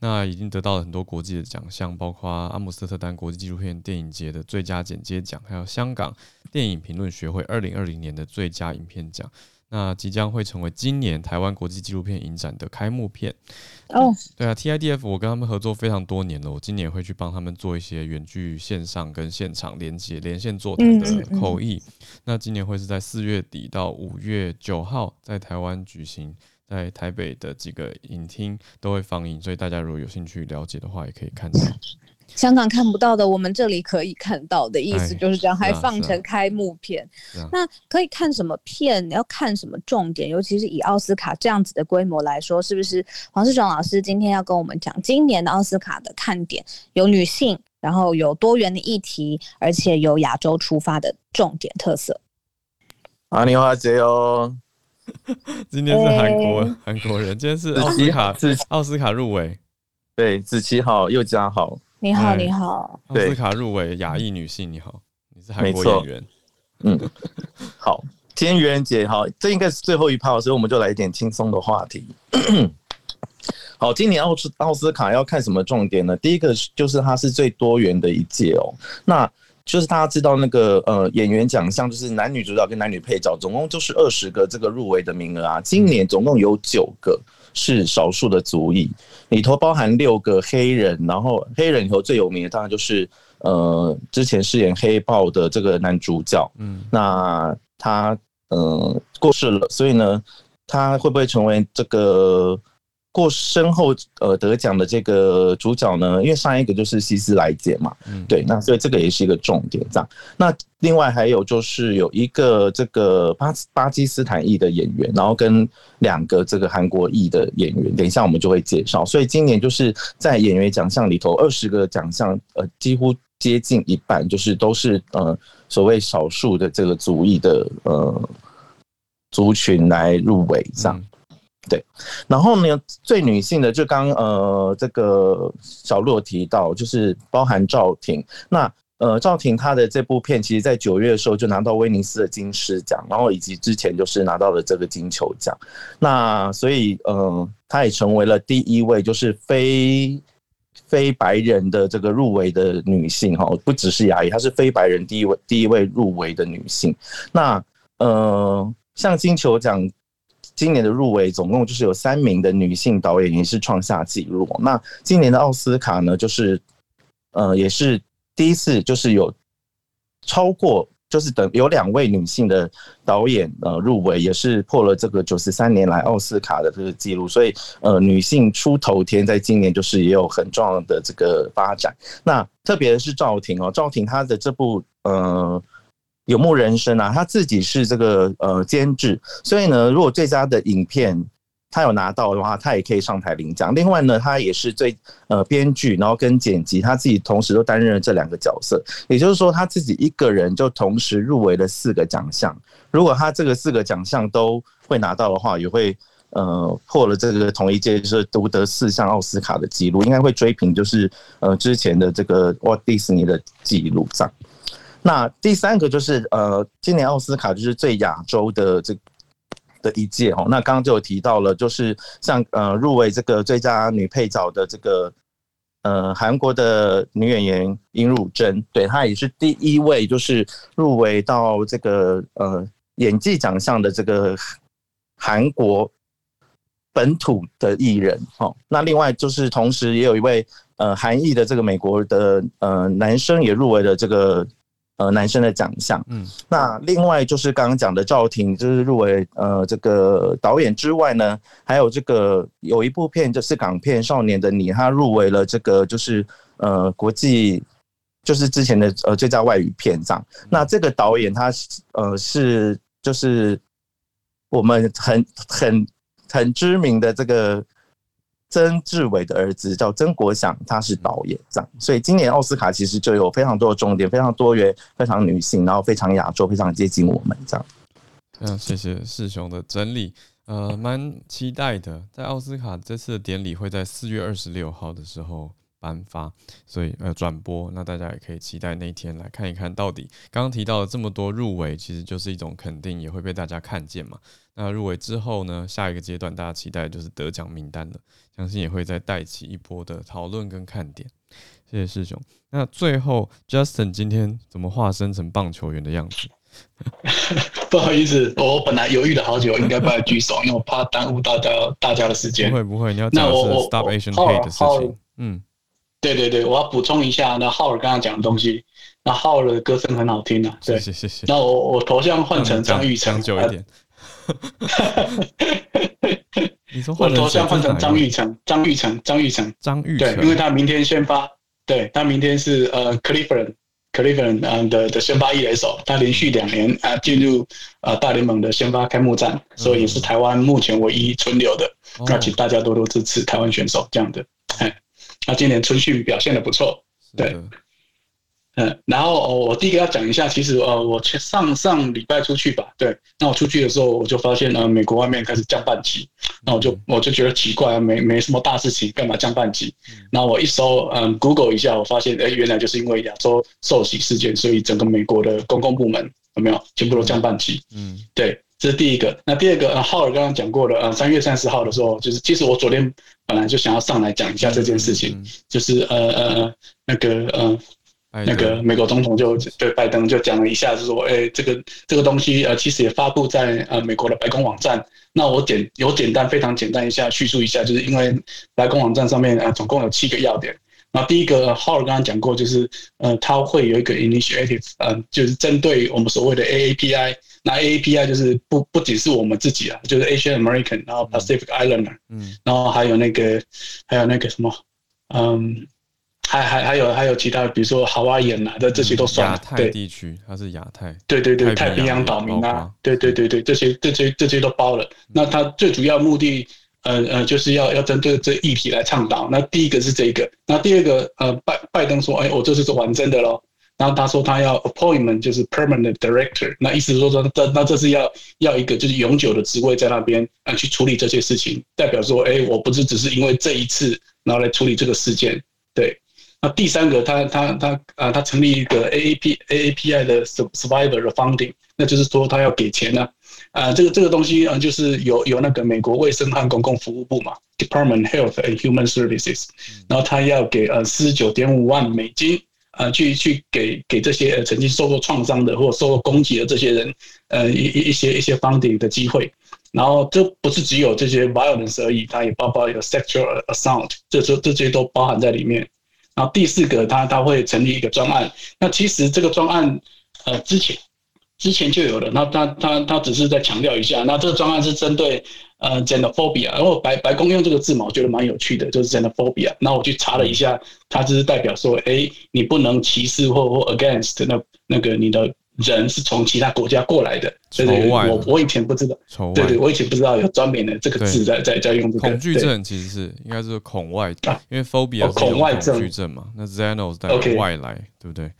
那已经得到了很多国际的奖项，包括阿姆斯特丹国际纪录片电影节的最佳剪接奖，还有香港电影评论学会二零二零年的最佳影片奖。那即将会成为今年台湾国际纪录片影展的开幕片哦。Oh. 对啊，TIDF 我跟他们合作非常多年了，我今年会去帮他们做一些远距线上跟现场连接连线座谈的口译。嗯嗯嗯。那今年会是在四月底到五月九号在台湾举行，在台北的几个影厅都会放映，所以大家如果有兴趣了解的话，也可以看到。香港看不到的，我们这里可以看到的意思就是这样，还放成开幕片。那可以看什么片？你要看什么重点？尤其是以奥斯卡这样子的规模来说，是不是黄世雄老师今天要跟我们讲今年的奥斯卡的看点？有女性，然后有多元的议题，而且有亚洲出发的重点特色。阿尼花姐哦，今天是韩国韩、欸、国人，今天是奥斯卡奥斯卡入围，对，子琪好，又加好。你好，你好。奥斯卡入围亚裔女性，你好，你是韩国演员。嗯，好，今天愚人节，好，这应该是最后一趴，所以我们就来一点轻松的话题。好，今年奥斯奥斯卡要看什么重点呢？第一个就是它是最多元的一届哦，那就是大家知道那个呃演员奖项，就是男女主角跟男女配角，总共就是二十个这个入围的名额啊，今年总共有九个。是少数的族裔，里头包含六个黑人，然后黑人里头最有名的当然就是呃之前饰演黑豹的这个男主角，嗯，那他呃过世了，所以呢，他会不会成为这个过身后呃得奖的这个主角呢，因为上一个就是希斯莱杰嘛，嗯，对，那所以这个也是一个重点这样。那另外还有就是有一个这个巴巴基斯坦裔的演员，然后跟两个这个韩国裔的演员，等一下我们就会介绍。所以今年就是在演员奖项里头，二十个奖项，呃，几乎接近一半就是都是呃所谓少数的这个族裔的呃族群来入围这样。对，然后呢，最女性的就刚呃这个小洛提到，就是包含赵婷。那呃赵婷她的这部片，其实在九月的时候就拿到威尼斯的金狮奖，然后以及之前就是拿到了这个金球奖。那所以呃，她也成为了第一位就是非非白人的这个入围的女性哈，不只是亚裔，她是非白人第一位第一位入围的女性。那呃，像金球奖。今年的入围总共就是有三名的女性导演，也是创下纪录。那今年的奥斯卡呢，就是呃，也是第一次，就是有超过，就是等有两位女性的导演呃入围，也是破了这个九十三年来奥斯卡的这个记录。所以呃，女性出头天，在今年就是也有很重要的这个发展。那特别是赵婷哦，赵婷她的这部呃。游牧人生啊，他自己是这个呃监制，所以呢，如果最佳的影片他有拿到的话，他也可以上台领奖。另外呢，他也是最呃编剧，然后跟剪辑，他自己同时都担任了这两个角色。也就是说，他自己一个人就同时入围了四个奖项。如果他这个四个奖项都会拿到的话，也会呃破了这个同一届就是独得四项奥斯卡的记录，应该会追平就是呃之前的这个沃迪士尼的记录上。那第三个就是呃，今年奥斯卡就是最亚洲的这的一届哦。那刚刚就有提到了，就是像呃入围这个最佳女配角的这个呃韩国的女演员尹汝贞，对，她也是第一位就是入围到这个呃演技奖项的这个韩国本土的艺人哦。那另外就是同时也有一位呃韩裔的这个美国的呃男生也入围了这个。呃，男生的奖项，嗯，那另外就是刚刚讲的赵婷，就是入围呃这个导演之外呢，还有这个有一部片就是港片《少年的你》，他入围了这个就是呃国际就是之前的呃最佳外语片这样。那这个导演他呃是就是我们很很很知名的这个。曾志伟的儿子叫曾国祥，他是导演这样，所以今年奥斯卡其实就有非常多的重点，非常多元，非常女性，然后非常亚洲，非常接近我们这样。嗯，谢谢世雄的整理，呃，蛮期待的，在奥斯卡这次的典礼会在四月二十六号的时候颁发，所以呃转播，那大家也可以期待那一天来看一看到底刚刚提到的这么多入围，其实就是一种肯定，也会被大家看见嘛。那入围之后呢，下一个阶段大家期待就是得奖名单了。相信也会再带起一波的讨论跟看点，谢谢师兄。那最后，Justin 今天怎么化身成棒球员的样子？不好意思，我本来犹豫了好久，应该不要举手，因为我怕耽误大家大家的时间。不会不会，你要讲的是 Stop Asian Hate 的事情。嗯，对对对，我要补充一下，那浩尔刚刚讲的东西，那浩尔的歌声很好听啊。对，谢谢谢谢。那我我头像换成张玉成，久一点。我头像换成张玉成，张玉成，张玉成，张玉成，对，因为他明天先发，对他明天是呃，Cleveland，Cleveland 呃的的先发一垒手，他连续两年啊进入呃大联盟的先发开幕战，所以也是台湾目前唯一存留的，那请大家多多支持台湾选手这样的，哎，那今年春训表现的不错，对。嗯，然后哦我第一个要讲一下，其实呃，我上上礼拜出去吧，对，那我出去的时候，我就发现呃，美国外面开始降半旗，那我就我就觉得奇怪，没没什么大事情，干嘛降半旗？然后我一搜嗯，Google 一下，我发现哎，原来就是因为亚洲受洗事件，所以整个美国的公共部门有没有全部都降半旗？嗯，对，这是第一个。那第二个，呃，浩尔刚刚讲过了，呃，三月三十号的时候，就是其实我昨天本来就想要上来讲一下这件事情，就是呃呃那个呃。那个美国总统就对拜登就讲了一下，就说：“哎，这个这个东西呃，其实也发布在呃美国的白宫网站。那我简有简单非常简单一下叙述一下，就是因为白宫网站上面啊，总共有七个要点。那第一个，浩尔刚刚讲过，就是呃，他会有一个 initiative，呃，就是针对我们所谓的 AAPI 那 AAPI 就是不不仅是我们自己啊，就是 Asian American，然后 Pacific Islander，嗯，然后还有那个还有那个什么，嗯，还还还有还有其他，比如说 Hawaiian 啊，这这些都算了。亚太地区，它是亚太。对对对，太平洋岛民啊，对对对对，这些这些这些都包了。那它最主要目的，呃呃，就是要要针对这议题来倡导。那第一个是这个，那第二个，呃，拜拜登说，哎，我这是完整的喽。然后他说他要 appointment 就是 permanent director，那意思是说说这那这是要要一个就是永久的职位在那边啊去处理这些事情，代表说哎我不是只是因为这一次然后来处理这个事件，对。那第三个他他他啊他成立一个 AAP AAPI 的 survivor 的 funding，那就是说他要给钱呢啊这个这个东西啊就是有有那个美国卫生和公共服务部嘛 Department Health and Human Services，然后他要给呃四十九点五万美金。呃，去去给给这些曾经受过创伤的或者受过攻击的这些人，呃，一一一些一些 funding 的机会。然后这不是只有这些 violence 而已，它也包括有 sexual assault，这这这些都包含在里面。然后第四个，他他会成立一个专案。那其实这个专案，呃，之前之前就有的。那他他他只是在强调一下，那这个专案是针对。呃，xenophobia，然后白白宫用这个字嘛，我觉得蛮有趣的，就是 xenophobia。那我去查了一下，它就是代表说，哎，你不能歧视或或 against 那那个你的人是从其他国家过来的。对对，我我以前不知道。对对，我以前不知道有专门的这个字在在在用这个。恐惧症其实是应该是恐外，因为 phobia 是恐惧症嘛。那 xeno 代表外来，对不对？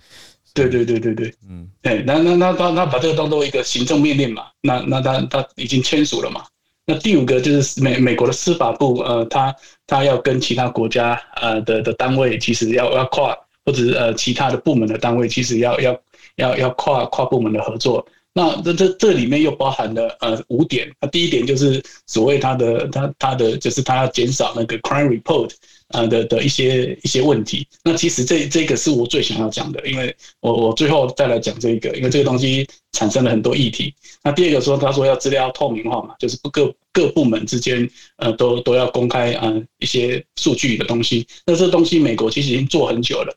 对对对对对，嗯，哎，那那那他他把这个当做一个行政命令嘛，那那他他已经签署了嘛。那第五个就是美美国的司法部，呃，他他要跟其他国家呃的的单位，其实要要跨，或者是呃其他的部门的单位，其实要要要要跨跨部门的合作。那这这这里面又包含了呃五点。那第一点就是所谓它的它它的就是它要减少那个 crime report。呃的的一些一些问题，那其实这这个是我最想要讲的，因为我我最后再来讲这个，因为这个东西产生了很多议题。那第二个说，他说要资料透明化嘛，就是各各部门之间呃都都要公开呃一些数据的东西。那这东西美国其实已经做很久了，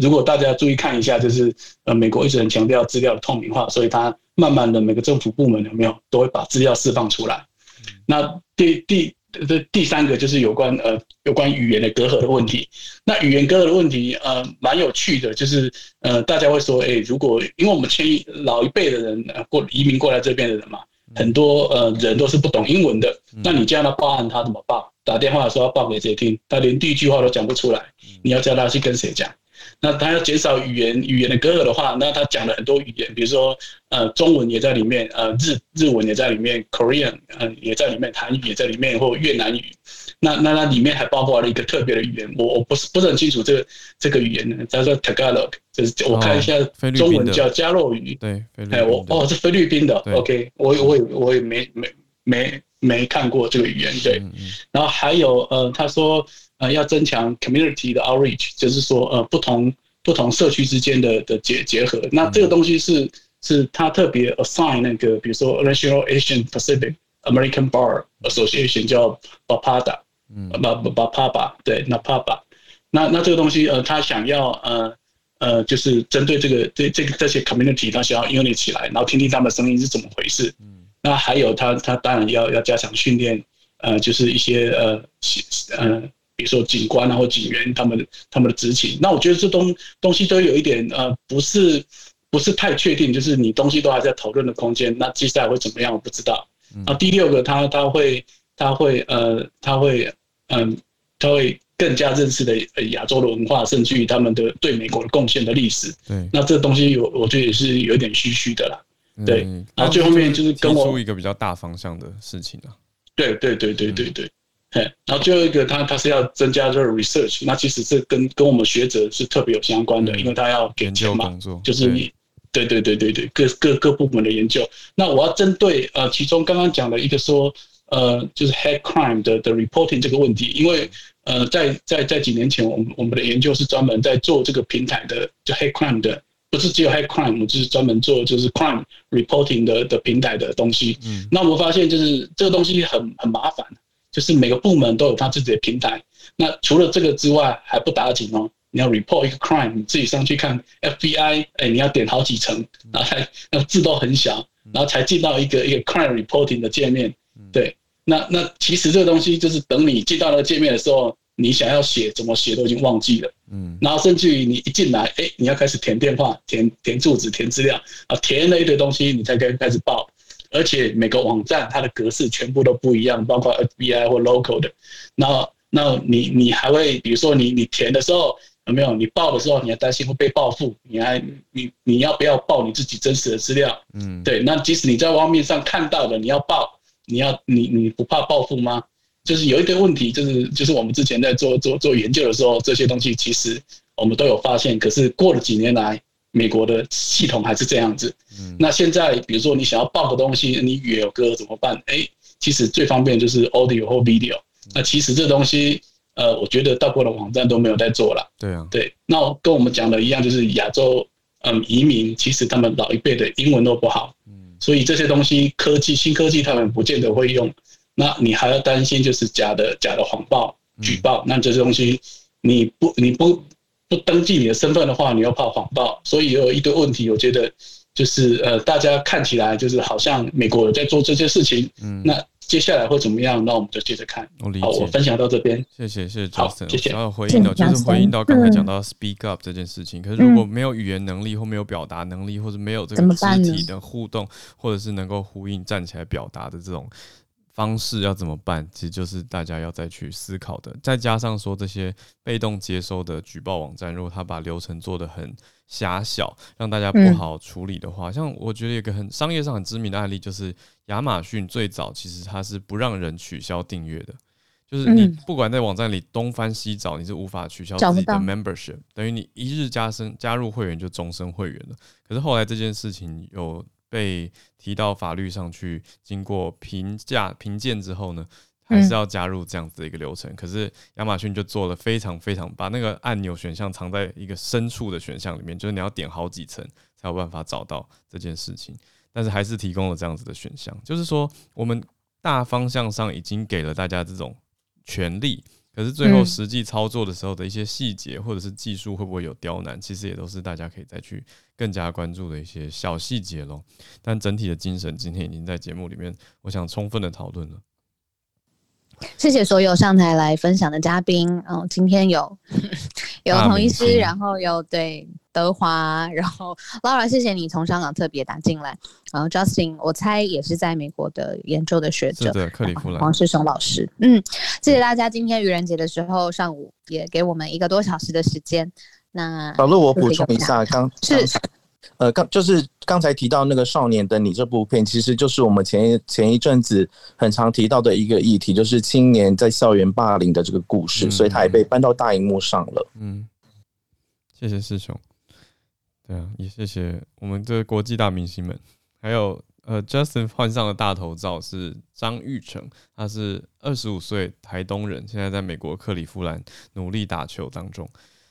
如果大家注意看一下，就是呃美国一直很强调资料的透明化，所以它慢慢的每个政府部门有没有都会把资料释放出来。那第第。这第三个就是有关呃有关语言的隔阂的问题。那语言隔阂的问题呃蛮有趣的，就是呃大家会说，哎，如果因为我们前老一辈的人呃过移民过来这边的人嘛，很多呃人都是不懂英文的，那你叫他报案，他怎么报？打电话的时候要报给谁听？他连第一句话都讲不出来，你要叫他去跟谁讲？那他要减少语言语言的隔阂的话，那他讲了很多语言，比如说呃中文也在里面，呃日日文也在里面，Korean 呃也在里面，韩语也在里面，或越南语。那那那里面还包括了一个特别的语言，我我不是不是很清楚这个这个语言呢，叫做 Tagalog，就是我看一下中文叫加洛语。对，哎我哦是菲律宾的，OK，我我也我也没没没没看过这个语言，对。然后还有呃他说。呃，要增强 community 的 outreach，就是说，呃，不同不同社区之间的的结结合。那这个东西是是他特别 assign 那个，比如说 National Asian Pacific American Bar Association 叫 BAPADA，嗯，BAPABA，对，那 PABA，那那这个东西，呃，他想要，呃呃，就是针对这个这这个这些 community，他想要 unit 起来，然后听听他们的声音是怎么回事。嗯，那还有他他当然要要加强训练，呃，就是一些呃呃。比如说警官啊，或警员，他们他们的执勤，那我觉得这东东西都有一点呃，不是不是太确定，就是你东西都还在讨论的空间。那接下来会怎么样，我不知道。啊，第六个他他会他会呃他会嗯他会更加认识的亚洲的文化，甚至于他们的对美国的贡献的历史。对，那这东西有我觉得也是有点虚虚的啦。对，然后最后面就是跟我说一个比较大方向的事情啊。对对对对对对。然后最后一个，他他是要增加这个 research，那其实是跟跟我们学者是特别有相关的，嗯、因为他要给钱嘛，就是你，对对对对对，各各各部门的研究。那我要针对呃，其中刚刚讲的一个说，呃，就是 hate crime 的的 reporting 这个问题，因为呃，在在在几年前，我们我们的研究是专门在做这个平台的，就 hate crime 的，不是只有 hate crime，我们就是专门做就是 crime reporting 的的平台的东西。嗯，那我们发现就是这个东西很很麻烦。就是每个部门都有他自己的平台，那除了这个之外还不打紧哦。你要 report 一个 crime，你自己上去看 FBI，哎，你要点好几层，然后还那字都很小，然后才进到一个一个 client reporting 的界面。对，那那其实这个东西就是等你进到那个界面的时候，你想要写怎么写都已经忘记了。嗯，然后甚至于你一进来，哎，你要开始填电话、填填住址、填资料啊，填了一堆东西，你才可以开始报。而且每个网站它的格式全部都不一样，包括 FBI 或 local 的。那那你你还会，比如说你你填的时候有没有？你报的时候你还担心会被报复？你还你你要不要报你自己真实的资料？嗯，对。那即使你在网面上看到的，你要报，你要你你不怕报复吗？就是有一个问题，就是就是我们之前在做做做研究的时候，这些东西其实我们都有发现。可是过了几年来，美国的系统还是这样子。嗯，那现在比如说你想要报个东西，你语有歌怎么办？哎，其实最方便就是 audio 或 video。那其实这东西，呃，我觉得大部分的网站都没有在做了。对啊，对。那跟我们讲的一样，就是亚洲嗯移民，其实他们老一辈的英文都不好。嗯，所以这些东西科技新科技他们不见得会用。那你还要担心就是假的假的谎报举报，那这些东西你不你不。不登记你的身份的话，你又怕谎报，所以有一堆问题。我觉得就是呃，大家看起来就是好像美国有在做这些事情。嗯，那接下来会怎么样？那我们就接着看。我理解。好，我分享到这边。谢谢，谢谢 Justin。好，谢谢。然后回应到就是回应到刚才讲到 speak up 这件事情。可是如果没有语言能力或没有表达能力，或者没有这个肢体的互动，或者是能够呼应站起来表达的这种。方式要怎么办？其实就是大家要再去思考的。再加上说这些被动接收的举报网站，如果他把流程做得很狭小，让大家不好处理的话，像我觉得有一个很商业上很知名的案例，就是亚马逊最早其实它是不让人取消订阅的，就是你不管在网站里东翻西找，你是无法取消自己的 membership，等于你一日加深加入会员就终身会员了。可是后来这件事情有。被提到法律上去，经过评价评鉴之后呢，还是要加入这样子的一个流程。可是亚马逊就做了非常非常，把那个按钮选项藏在一个深处的选项里面，就是你要点好几层才有办法找到这件事情。但是还是提供了这样子的选项，就是说我们大方向上已经给了大家这种权利。可是最后实际操作的时候的一些细节或者是技术会不会有刁难，其实也都是大家可以再去更加关注的一些小细节喽。但整体的精神今天已经在节目里面，我想充分的讨论了。谢谢所有上台来分享的嘉宾。嗯，今天有 有童医师，然后有对。德华，然后 Laura，谢谢你从香港特别打进来。然后 Justin，我猜也是在美国的研究的学者，对，克里夫兰，黄世雄老师。嗯，谢谢大家今天愚人节的时候上午也给我们一个多小时的时间。那小路，我补充一下，刚是呃刚就是刚才提到那个少年的你这部片，其实就是我们前一前一阵子很常提到的一个议题，就是青年在校园霸凌的这个故事，嗯、所以它也被搬到大荧幕上了。嗯，谢谢世雄。对啊，也谢谢我们这国际大明星们，还有呃，Justin 换上的大头照是张玉成，他是二十五岁台东人，现在在美国克利夫兰努力打球当中，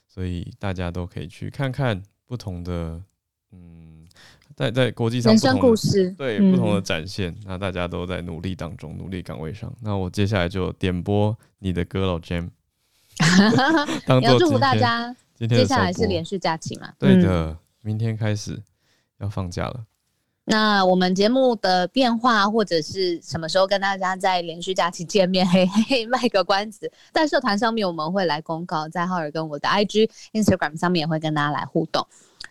所以大家都可以去看看不同的，嗯，在在国际上人生故事，对不同的展现，嗯、那大家都在努力当中，努力岗位上。那我接下来就点播你的歌喽，Jam，你要祝福大家，今天接下来是连续假期嘛？对的。嗯明天开始要放假了。那我们节目的变化或者是什么时候跟大家在连续假期见面？嘿嘿，卖个关子，在社团上面我们会来公告，在浩尔跟我的 IG、Instagram 上面也会跟大家来互动。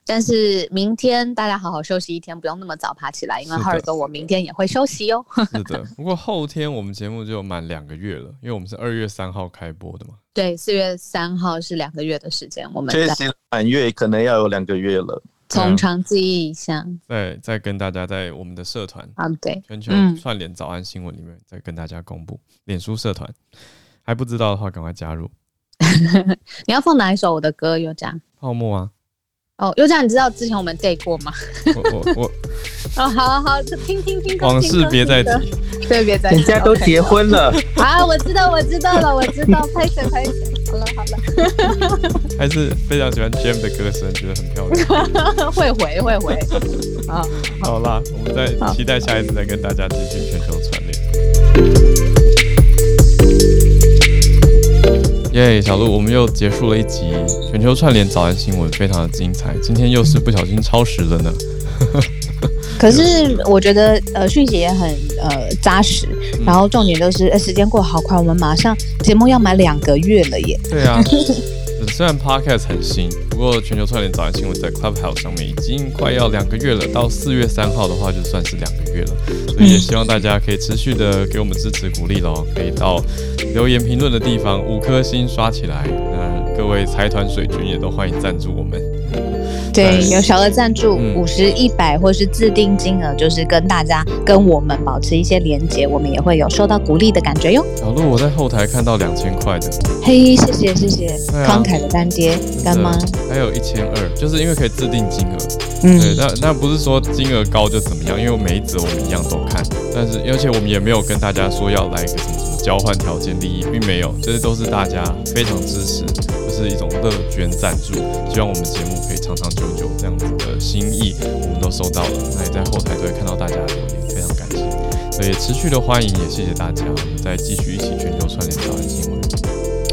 但是明天大家好好休息一天，不用那么早爬起来，因为浩尔哥我明天也会休息哦。是的，不过后天我们节目就满两个月了，因为我们是二月三号开播的嘛。对，四月三号是两个月的时间，我们确实满月可能要有两个月了。从长计议一下，再再跟大家在我们的社团啊，对，全球串联早安新闻里面再跟大家公布。脸书社团还不知道的话，赶快加入。你要放哪一首我的歌？有讲泡沫啊。哦，宥嘉，你知道之前我们 date 过吗？我我我 哦，好好好，就听听听。往事别再提，对，别再提。人家都结婚了。啊，我知道，我知道了，我知道。拍手拍手，好了好了。还是非常喜欢 Jam 的歌声，觉得很漂亮。会回会回。好，好啦，我们再期待下一次再跟大家继续全球串联。耶，yeah, 小鹿，我们又结束了一集全球串联早安新闻，非常的精彩。今天又是不小心超时了呢。可是我觉得呃讯息也很呃扎实，嗯、然后重点就是呃时间过得好快，我们马上节目要满两个月了耶。对啊。虽然 Podcast 很新，不过全球串联早安新闻在 Clubhouse 上面已经快要两个月了。到四月三号的话，就算是两个月了。所以也希望大家可以持续的给我们支持鼓励喽，可以到留言评论的地方五颗星刷起来。那各位财团水军也都欢迎赞助我们。对，有小额赞助五十、一百或是自定金额，就是跟大家跟我们保持一些连接，我们也会有受到鼓励的感觉哟。小鹿，我在后台看到两千块的，嘿，谢谢谢谢，啊、慷慨的干爹干妈，还有一千二，就是因为可以自定金额。嗯，对，那那不是说金额高就怎么样，因为每一则我们一样都看，但是而且我们也没有跟大家说要来一个什么什么交换条件利益，并没有，这些都是大家非常支持。就是一种乐捐赞助，希望我们节目可以长长久久，这样子的心意我们都收到了。那也在后台都会看到大家的留言，非常感谢。所以持续的欢迎，也谢谢大家，我们再继续一起全球串联早安新闻。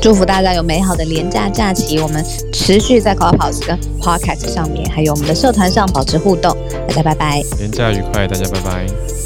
祝福大家有美好的廉价假期，我们持续在 Clubhouse 跟 Podcast 上面，还有我们的社团上保持互动。大家拜拜，廉价愉快，大家拜拜。